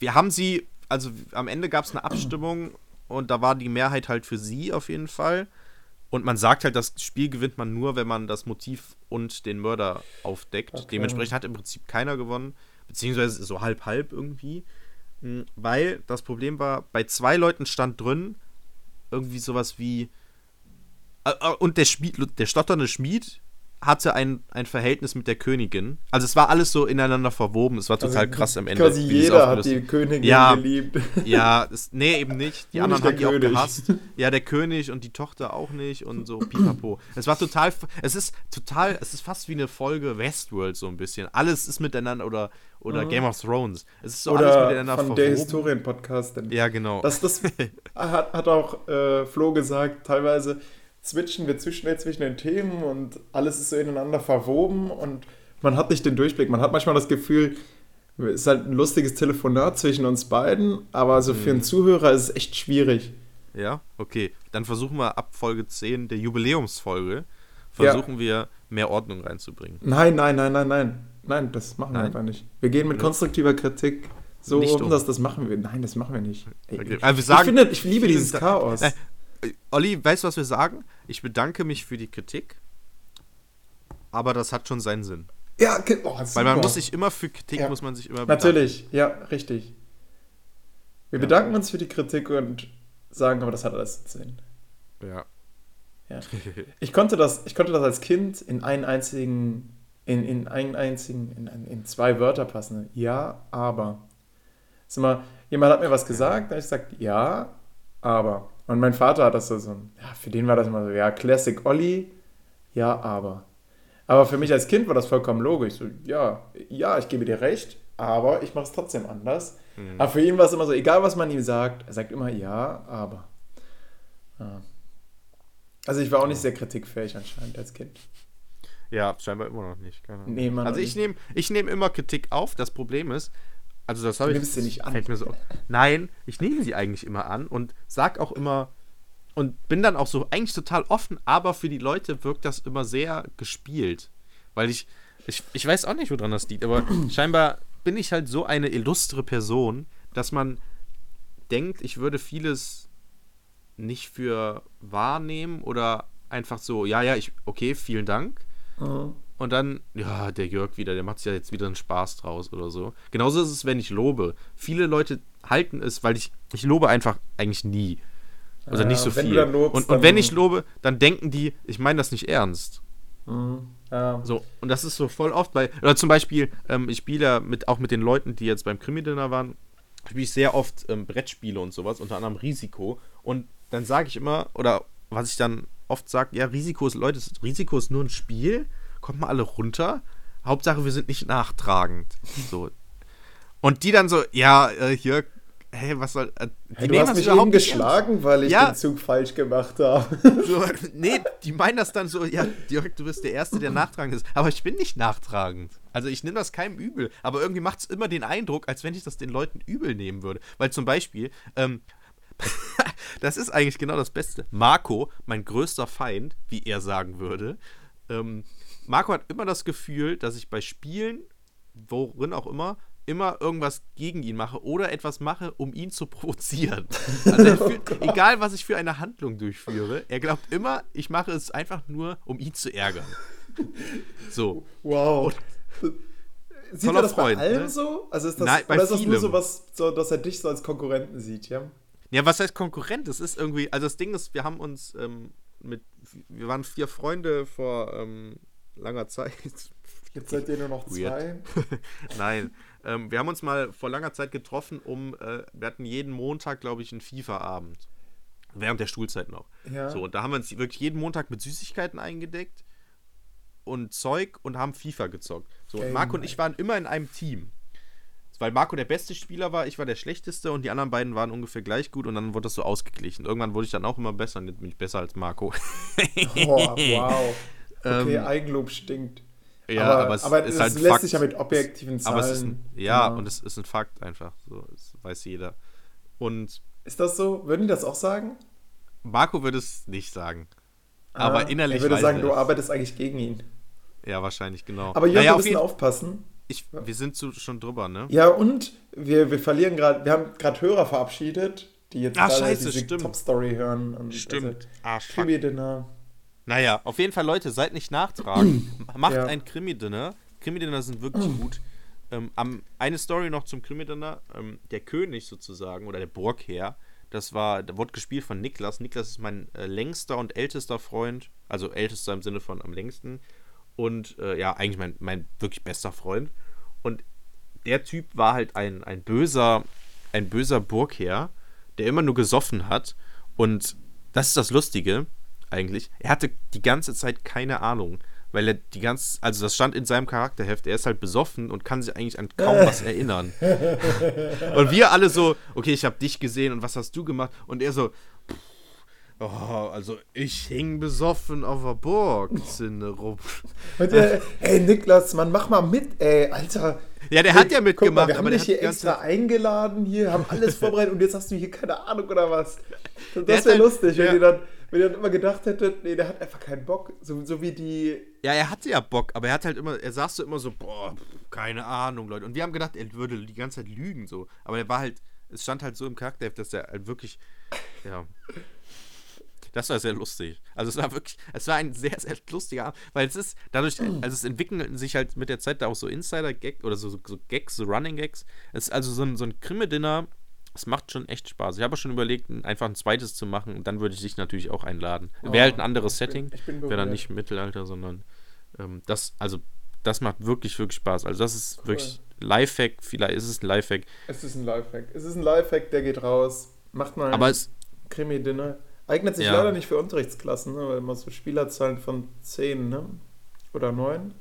S2: Wir haben sie, also am Ende gab es eine Abstimmung und da war die Mehrheit halt für sie auf jeden Fall. Und man sagt halt, das Spiel gewinnt man nur, wenn man das Motiv und den Mörder aufdeckt.
S3: Okay.
S2: Dementsprechend hat im Prinzip keiner gewonnen, beziehungsweise so halb-halb irgendwie. Mhm, Weil das Problem war, bei zwei Leuten stand drin irgendwie sowas wie. Äh, äh, Und der, Schmied, der stotternde Schmied hatte ein, ein Verhältnis mit der Königin. Also es war alles so ineinander verwoben. Es war total
S3: Also
S2: krass am Ende.
S3: Quasi jeder hat die Königin
S2: Ja.
S3: geliebt.
S2: ja, das, nee, eben nicht. Die
S3: Nur
S2: anderen
S3: nicht
S2: haben die auch gehasst. Ja, der König und die Tochter auch nicht und so pipapo. Es war total, es ist total, es ist fast wie eine Folge Westworld so ein bisschen. Alles ist miteinander oder, oder Game of Thrones. Es ist so alles
S3: Mhm. Oder
S2: miteinander
S3: von der Historien-Podcast.
S2: Ja, genau.
S3: Das, das hat, hat auch äh, Flo gesagt, teilweise switchen wir zu schnell zwischen den Themen und alles ist so ineinander verwoben und man hat nicht den Durchblick. Man hat manchmal das Gefühl, es ist halt ein lustiges Telefonat zwischen uns beiden, aber so für einen Zuhörer ist es echt schwierig.
S2: ja, okay. Dann versuchen wir ab Folge 10 der Jubiläumsfolge, versuchen wir mehr Ordnung reinzubringen.
S3: Nein, nein, nein, nein, nein. Nein, das machen wir
S2: Nein?
S3: einfach nicht. Wir gehen mit konstruktiver Kritik so um,
S2: um.
S3: dass das machen wir. Nein, das machen wir nicht. Ey,
S2: Okay.
S3: ich,
S2: Also wir sagen-
S3: ich, finde, ich liebe
S2: wir
S3: dieses Chaos.
S2: Äh, Olli, weißt du, was wir sagen? Ich bedanke mich für die Kritik, aber das hat schon seinen Sinn.
S3: ja, oh,
S2: Weil man muss sich immer für Kritik
S3: Ja.
S2: muss man sich immer bedanken.
S3: Natürlich, ja, richtig. Wir bedanken uns für die Kritik und sagen, aber das hat alles Sinn.
S2: Ja.
S3: Ja. Ich, konnte das, ich konnte das als Kind in einen einzigen in, in einen einzigen, in, in zwei Wörter passen. Ja, aber. Sag mal, jemand hat mir was gesagt, da habe ich gesagt, ja, aber. Und mein Vater hat das so, so ja, für den war das immer so, ja, Classic Olli, ja, aber. Aber für mich als Kind war das vollkommen logisch. So, ja, ja, ich gebe dir recht, aber ich mache es trotzdem anders. Mhm. Aber für ihn war es immer so, egal was man ihm sagt, er sagt immer ja, aber. Ja. Also ich war auch nicht sehr kritikfähig anscheinend als Kind.
S2: Ja, scheinbar immer noch nicht. Nee, also ich nehme ich nehm immer Kritik auf. Das Problem ist, also das habe ich.
S3: Nimmst sie nicht an.
S2: So. Nein, ich nehme sie eigentlich immer an und sag auch immer und bin dann auch so eigentlich total offen, aber für die Leute wirkt das immer sehr gespielt. Weil ich, ich, ich weiß auch nicht, woran das liegt, aber scheinbar bin ich halt so eine illustre Person, dass man denkt, ich würde vieles nicht für wahrnehmen oder einfach so, ja, ja, ich, okay, vielen Dank. Mhm. Und dann, ja, der Jörg wieder, der macht sich ja jetzt wieder einen Spaß draus oder so. Genauso ist es, wenn ich lobe. Viele Leute halten es, weil ich, ich lobe einfach eigentlich nie. Oder ja, nicht so viel. Lobst, und, und wenn ich lobe, dann denken die, ich meine das nicht ernst. Mhm, ja. So, und das ist so voll oft bei, oder zum Beispiel, ähm, ich spiele ja mit, auch mit den Leuten, die jetzt beim Krimi-Dinner waren, spiele ich sehr oft ähm, Brettspiele und sowas, unter anderem Risiko. Und dann sage ich immer, oder was ich dann oft sage, ja, Risiko ist, Leute, Risiko ist nur ein Spiel, kommt mal alle runter. Hauptsache, wir sind nicht nachtragend. So. Und die dann so, ja, äh, hier, hey, was soll. Äh,
S3: hey, du hast mich eben geschlagen, weil ich ja. den Zug falsch gemacht habe.
S2: So, nee, die meinen das dann so, ja, Dirk, du bist der Erste, der nachtragend ist. Aber ich bin nicht nachtragend. Also ich nehme das keinem übel. Aber irgendwie macht es immer den Eindruck, als wenn ich das den Leuten übel nehmen würde. Weil zum Beispiel, ähm, das ist eigentlich genau das Beste. Marco, mein größter Feind, wie er sagen würde. Ähm, Marco hat immer das Gefühl, dass ich bei Spielen, worin auch immer, immer irgendwas gegen ihn mache oder etwas mache, um ihn zu provozieren. Also fühlt, oh egal, was ich für eine Handlung durchführe, er glaubt immer, ich mache es einfach nur, um ihn zu ärgern. So.
S3: Wow. Und, Sieht er das Freund, bei allem ne? so? Also ist das, Nein, oder ist das nur so was, so, dass er dich so als Konkurrenten sieht, ja?
S2: Ja, was heißt Konkurrent? Das ist irgendwie, also das Ding ist, wir haben uns ähm, mit, wir waren vier Freunde vor ähm, langer Zeit.
S3: Jetzt seid ihr nur noch zwei.
S2: Nein, ähm, wir haben uns mal vor langer Zeit getroffen, um, äh, wir hatten jeden Montag, glaube ich, einen FIFA-Abend. Während der Schulzeit noch. Ja. So, und da haben wir uns wirklich jeden Montag mit Süßigkeiten eingedeckt und Zeug und haben FIFA gezockt. So, und Marco und ich waren immer in einem Team. Weil Marco der beste Spieler war, ich war der schlechteste und die anderen beiden waren ungefähr gleich gut und dann wurde das so ausgeglichen. Irgendwann wurde ich dann auch immer besser und jetzt bin ich besser als Marco.
S3: oh, wow. Okay, ähm, Eigenlob stinkt.
S2: Ja, aber, aber es, aber ist halt
S3: lässt Fakt. sich ja mit objektiven Zahlen.
S2: Aber es ist ein, ja, genau. und es ist ein Fakt einfach. So, das weiß jeder. Und.
S3: Ist das so? Würden die das auch sagen?
S2: Marco würde es nicht sagen. Ah, aber innerlich.
S3: Er würde sagen, du arbeitest eigentlich gegen ihn.
S2: Ja, wahrscheinlich, genau.
S3: Aber Jörg, naja, wir müssen aufpassen.
S2: Ich, wir sind zu, schon drüber, ne?
S3: Ja, und wir, wir verlieren gerade, wir haben gerade Hörer verabschiedet, die jetzt
S2: Ach, gerade diese
S3: Top-Story hören.
S2: Und stimmt.
S3: Also, ah, Krimi-Dinner.
S2: Naja, auf jeden Fall, Leute, seid nicht nachtragend. Macht ja. ein Krimi-Dinner. Krimi-Dinner sind wirklich gut. Ähm, am, eine Story noch zum Krimi-Dinner. Ähm, der König sozusagen, oder der Burgherr, das war, der wurde gespielt von Niklas. Niklas ist mein äh, längster und ältester Freund. Also ältester im Sinne von am längsten. Und äh, ja, eigentlich mein, mein wirklich bester Freund. Und der Typ war halt ein, ein böser, ein böser Burgherr, der immer nur gesoffen hat. Und das ist das Lustige eigentlich. Er hatte die ganze Zeit keine Ahnung, weil er die ganze, also das stand in seinem Charakterheft, er ist halt besoffen und kann sich eigentlich an kaum was erinnern. und wir alle so, okay, ich habe dich gesehen und was hast du gemacht? Und er so, Oh, also ich hing besoffen auf der Burgzinne rum.
S3: Und der, ey Niklas, Mann, mach mal mit, ey, Alter.
S2: Ja, der hat ja mitgemacht. Mal,
S3: wir haben dich hier extra eingeladen, hier, haben alles vorbereitet und jetzt hast du hier keine Ahnung oder was. Das wäre halt, lustig, wenn ja. ihr dann wenn ihr dann immer gedacht hättet, nee, der hat einfach keinen Bock, so, so wie die.
S2: Ja, er hatte ja Bock, aber er hat halt immer, er saß so immer so, boah, keine Ahnung, Leute. Und wir haben gedacht, er würde die ganze Zeit lügen, so. Aber er war halt, es stand halt so im Charakter, dass er halt wirklich, ja. Das war sehr lustig. Also es war wirklich, es war ein sehr, sehr lustiger Abend, weil es ist dadurch, also es entwickelten sich halt mit der Zeit da auch so Insider-Gag oder so, so Gags, so Running-Gags. Es ist also so ein, so ein Krimi-Dinner, es macht schon echt Spaß. Ich habe auch schon überlegt, einfach ein zweites zu machen und dann würde ich dich natürlich auch einladen. Wäre halt ein oh, anderes Setting. Wäre dann nicht Mittelalter, sondern ähm, das, also das macht wirklich, wirklich Spaß. Also das ist cool. wirklich Lifehack, vielleicht ist es ein Lifehack.
S3: Es ist ein Lifehack. Es ist ein Lifehack, der geht raus. Macht mal
S2: Aber es,
S3: Krimi-Dinner. Eignet sich ja. leider nicht für Unterrichtsklassen, ne? weil man so Spielerzahlen von 10, ne? Oder 9?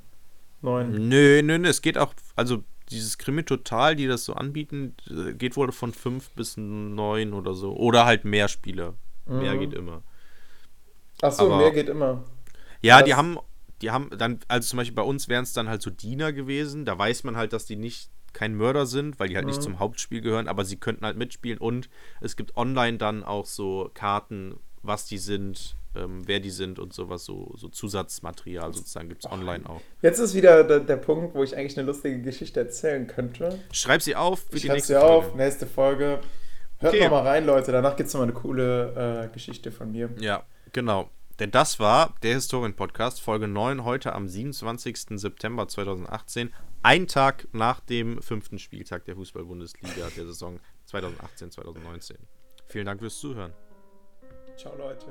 S3: 9.
S2: Nö, nö, nö. Es geht auch, also dieses Krimi Total, die das so anbieten, äh, geht wohl von 5 bis 9 oder so. Oder halt mehr Spiele. Mhm. Mehr geht immer.
S3: Ach so, Aber, mehr geht immer.
S2: Ja, das die haben, die haben dann, also zum Beispiel bei uns wären es dann halt so Diener gewesen. Da weiß man halt, dass die nicht kein Mörder sind, weil die halt mhm. nicht zum Hauptspiel gehören, aber sie könnten halt mitspielen und es gibt online dann auch so Karten, was die sind, ähm, wer die sind und sowas, so, so Zusatzmaterial sozusagen gibt es online auch.
S3: Jetzt ist wieder der, der, Punkt, wo ich eigentlich eine lustige Geschichte erzählen könnte.
S2: Schreib sie auf
S3: für ich die nächste sie Folge. auf, nächste Folge. Hört okay. mal rein, Leute, danach gibt es nochmal eine coole äh, Geschichte von mir.
S2: Ja, genau. Denn das war der Historien-Podcast, Folge 9, heute am 27. September 2018. Ein Tag nach dem fünften Spieltag der Fußball-Bundesliga der Saison 2018-2019. Vielen Dank fürs Zuhören.
S3: Ciao, Leute.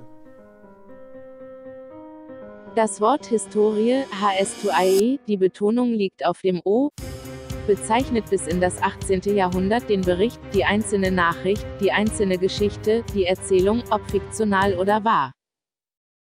S1: Das Wort Historie, HS2IE, die Betonung liegt auf dem O, bezeichnet bis in das 18. Jahrhundert den Bericht, die einzelne Nachricht, die einzelne Geschichte, die Erzählung, ob fiktional oder wahr.